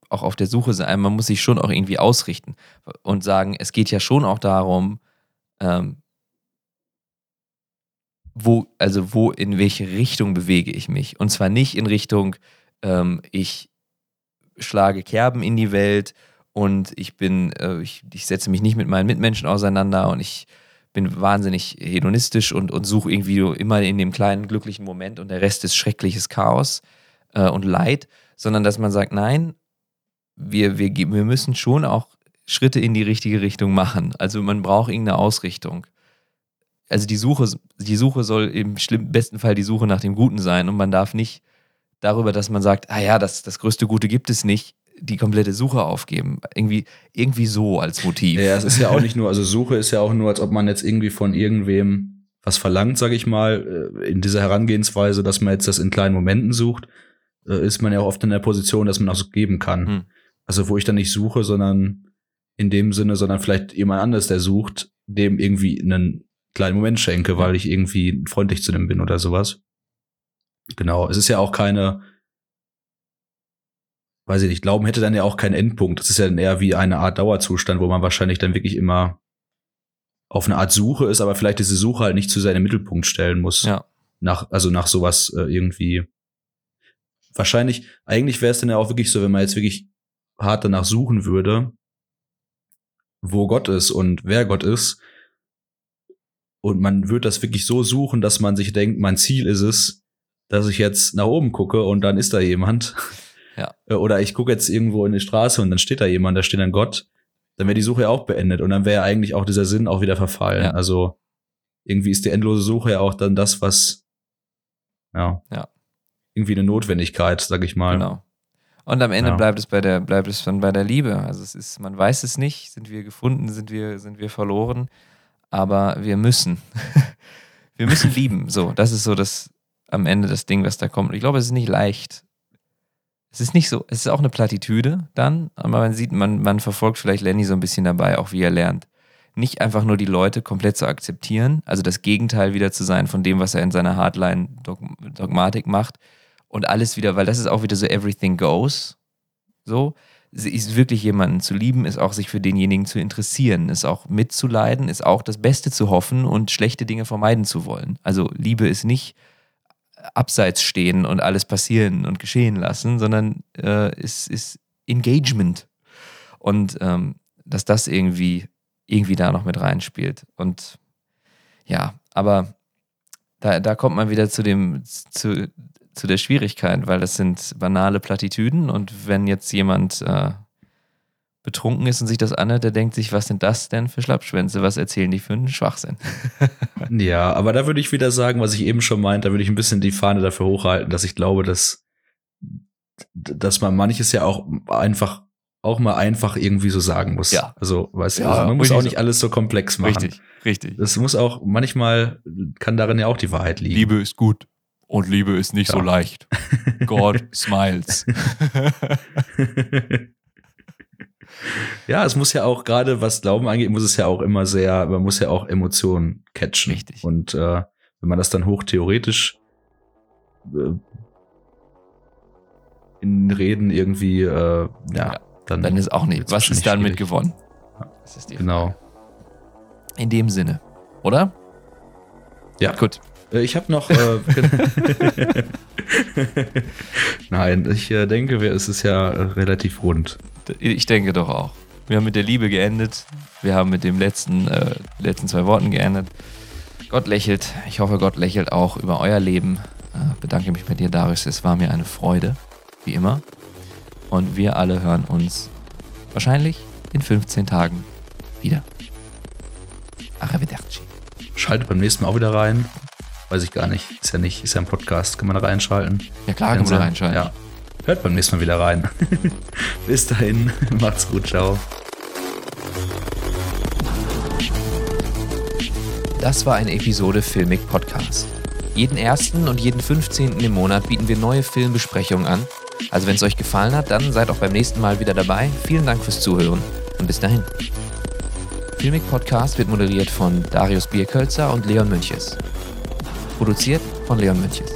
auch auf der Suche sein, man muss sich schon auch irgendwie ausrichten und sagen, es geht ja schon auch darum, ähm, wo, also wo, in welche Richtung bewege ich mich. Und zwar nicht in Richtung, ähm, ich schlage Kerben in die Welt und ich bin, äh, ich, ich setze mich nicht mit meinen Mitmenschen auseinander und ich bin wahnsinnig hedonistisch und, und suche irgendwie immer in dem kleinen glücklichen Moment und der Rest ist schreckliches Chaos äh, und Leid, sondern dass man sagt, nein, wir, wir, wir müssen schon auch Schritte in die richtige Richtung machen. Also man braucht irgendeine Ausrichtung. Also die Suche, die Suche soll im schlimm, besten Fall die Suche nach dem Guten sein und man darf nicht darüber, dass man sagt, ah ja, das, das größte Gute gibt es nicht, die komplette Suche aufgeben. Irgendwie, irgendwie so als Motiv. Ja, es ist ja auch nicht nur, also Suche ist ja auch nur, als ob man jetzt irgendwie von irgendwem was verlangt, sage ich mal, äh, in dieser Herangehensweise, dass man jetzt das in kleinen Momenten sucht, äh, ist man ja auch oft in der Position, dass man auch so geben kann. Hm. Also wo ich dann nicht suche, sondern in dem Sinne, sondern vielleicht jemand anderes, der sucht, dem irgendwie einen kleinen Moment schenke, weil ich irgendwie freundlich zu dem bin oder sowas. Genau, es ist ja auch keine, weiß ich nicht, Glauben hätte dann ja auch keinen Endpunkt. Das ist ja dann eher wie eine Art Dauerzustand, wo man wahrscheinlich dann wirklich immer auf eine Art Suche ist, aber vielleicht diese Suche halt nicht zu seinem Mittelpunkt stellen muss. Ja. Nach, also nach sowas äh, irgendwie. Wahrscheinlich, eigentlich wäre es dann ja auch wirklich so, wenn man jetzt wirklich hart danach suchen würde, wo Gott ist und wer Gott ist. Und man würde das wirklich so suchen, dass man sich denkt, mein Ziel ist es, dass ich jetzt nach oben gucke und dann ist da jemand. Ja. Äh, Oder ich gucke jetzt irgendwo in die Straße und dann steht da jemand, da steht dann Gott. Dann wäre die Suche ja auch beendet und dann wäre ja eigentlich auch dieser Sinn auch wieder verfallen. Ja. Also irgendwie ist die endlose Suche ja auch dann das, was ja, Ja. irgendwie eine Notwendigkeit, sag ich mal. Genau. Und am Ende Ja. bleibt es bei der, bleibt es dann bei der Liebe. Also es ist, man weiß es nicht, sind wir gefunden, sind wir, sind wir verloren, aber wir müssen. wir müssen lieben. So, das ist so das am Ende das Ding, was da kommt. Und ich glaube, es ist nicht leicht. Es ist nicht so, es ist auch eine Plattitüde dann, aber man sieht, man, man verfolgt vielleicht Lenny so ein bisschen dabei, auch wie er lernt. Nicht einfach nur die Leute komplett zu akzeptieren, also das Gegenteil wieder zu sein von dem, was er in seiner Hardline-Dogmatik macht, und alles wieder, weil das ist auch wieder so everything goes. So, ist wirklich jemanden zu lieben, ist auch sich für denjenigen zu interessieren, ist auch mitzuleiden, ist auch das Beste zu hoffen und schlechte Dinge vermeiden zu wollen. Also Liebe ist nicht abseits stehen und alles passieren und geschehen lassen, sondern äh, ist, ist Engagement. Und ähm, dass das irgendwie, irgendwie da noch mit reinspielt. Und ja, aber da, da kommt man wieder zu dem, zu, zu der Schwierigkeit, weil das sind banale Plattitüden und wenn jetzt jemand äh, betrunken ist und sich das anhört, der denkt sich, was sind das denn für Schlappschwänze? Was erzählen die für einen Schwachsinn? Ja, aber da würde ich wieder sagen, was ich eben schon meinte, da würde ich ein bisschen die Fahne dafür hochhalten, dass ich glaube, dass, dass man manches ja auch einfach auch mal einfach irgendwie so sagen muss. Ja. Also, weißt du, Ja, also man muss auch so. nicht alles so komplex machen. Richtig, richtig. Das muss auch, manchmal kann darin ja auch die Wahrheit liegen. Liebe ist gut und Liebe ist nicht so Ja. leicht. God smiles. ja, es muss ja auch, gerade was Glauben angeht, muss es ja auch immer sehr, man muss ja auch Emotionen catchen. Richtig. Und äh, wenn man das dann hochtheoretisch äh, in Reden irgendwie, äh, ja, Ja, dann, Dann ist auch nicht. Was ist damit schwierig. gewonnen? Das ist die Genau. Frage. In dem Sinne, oder? Ja. Gut. Äh, Ich habe noch. Äh, Nein, ich äh, denke, es ist ja relativ rund. Ich denke doch auch. Wir haben mit der Liebe geendet. Wir haben mit den letzten, äh, letzten zwei Worten geendet. Gott lächelt. Ich hoffe, Gott lächelt auch über euer Leben. Äh, bedanke mich bei dir, Darius. Es war mir eine Freude, wie immer. Und wir alle hören uns wahrscheinlich in 15 Tagen wieder. Arrivederci. Schaltet beim nächsten Mal auch wieder rein. Weiß ich gar nicht. Ist ja nicht, ist ja ein Podcast. Kann man da reinschalten? Ja klar, kann man da reinschalten. Ja. Hört beim nächsten Mal wieder rein. Bis dahin. Macht's gut. Ciao. Das war eine Episode Filmic Podcast. Jeden ersten und jeden 15. im Monat bieten wir neue Filmbesprechungen an. Also wenn es euch gefallen hat, dann seid auch beim nächsten Mal wieder dabei. Vielen Dank fürs Zuhören und bis dahin. Filmic Podcast wird moderiert von Darius Bierkölzer und Leon Münches. Produziert von Leon Münches.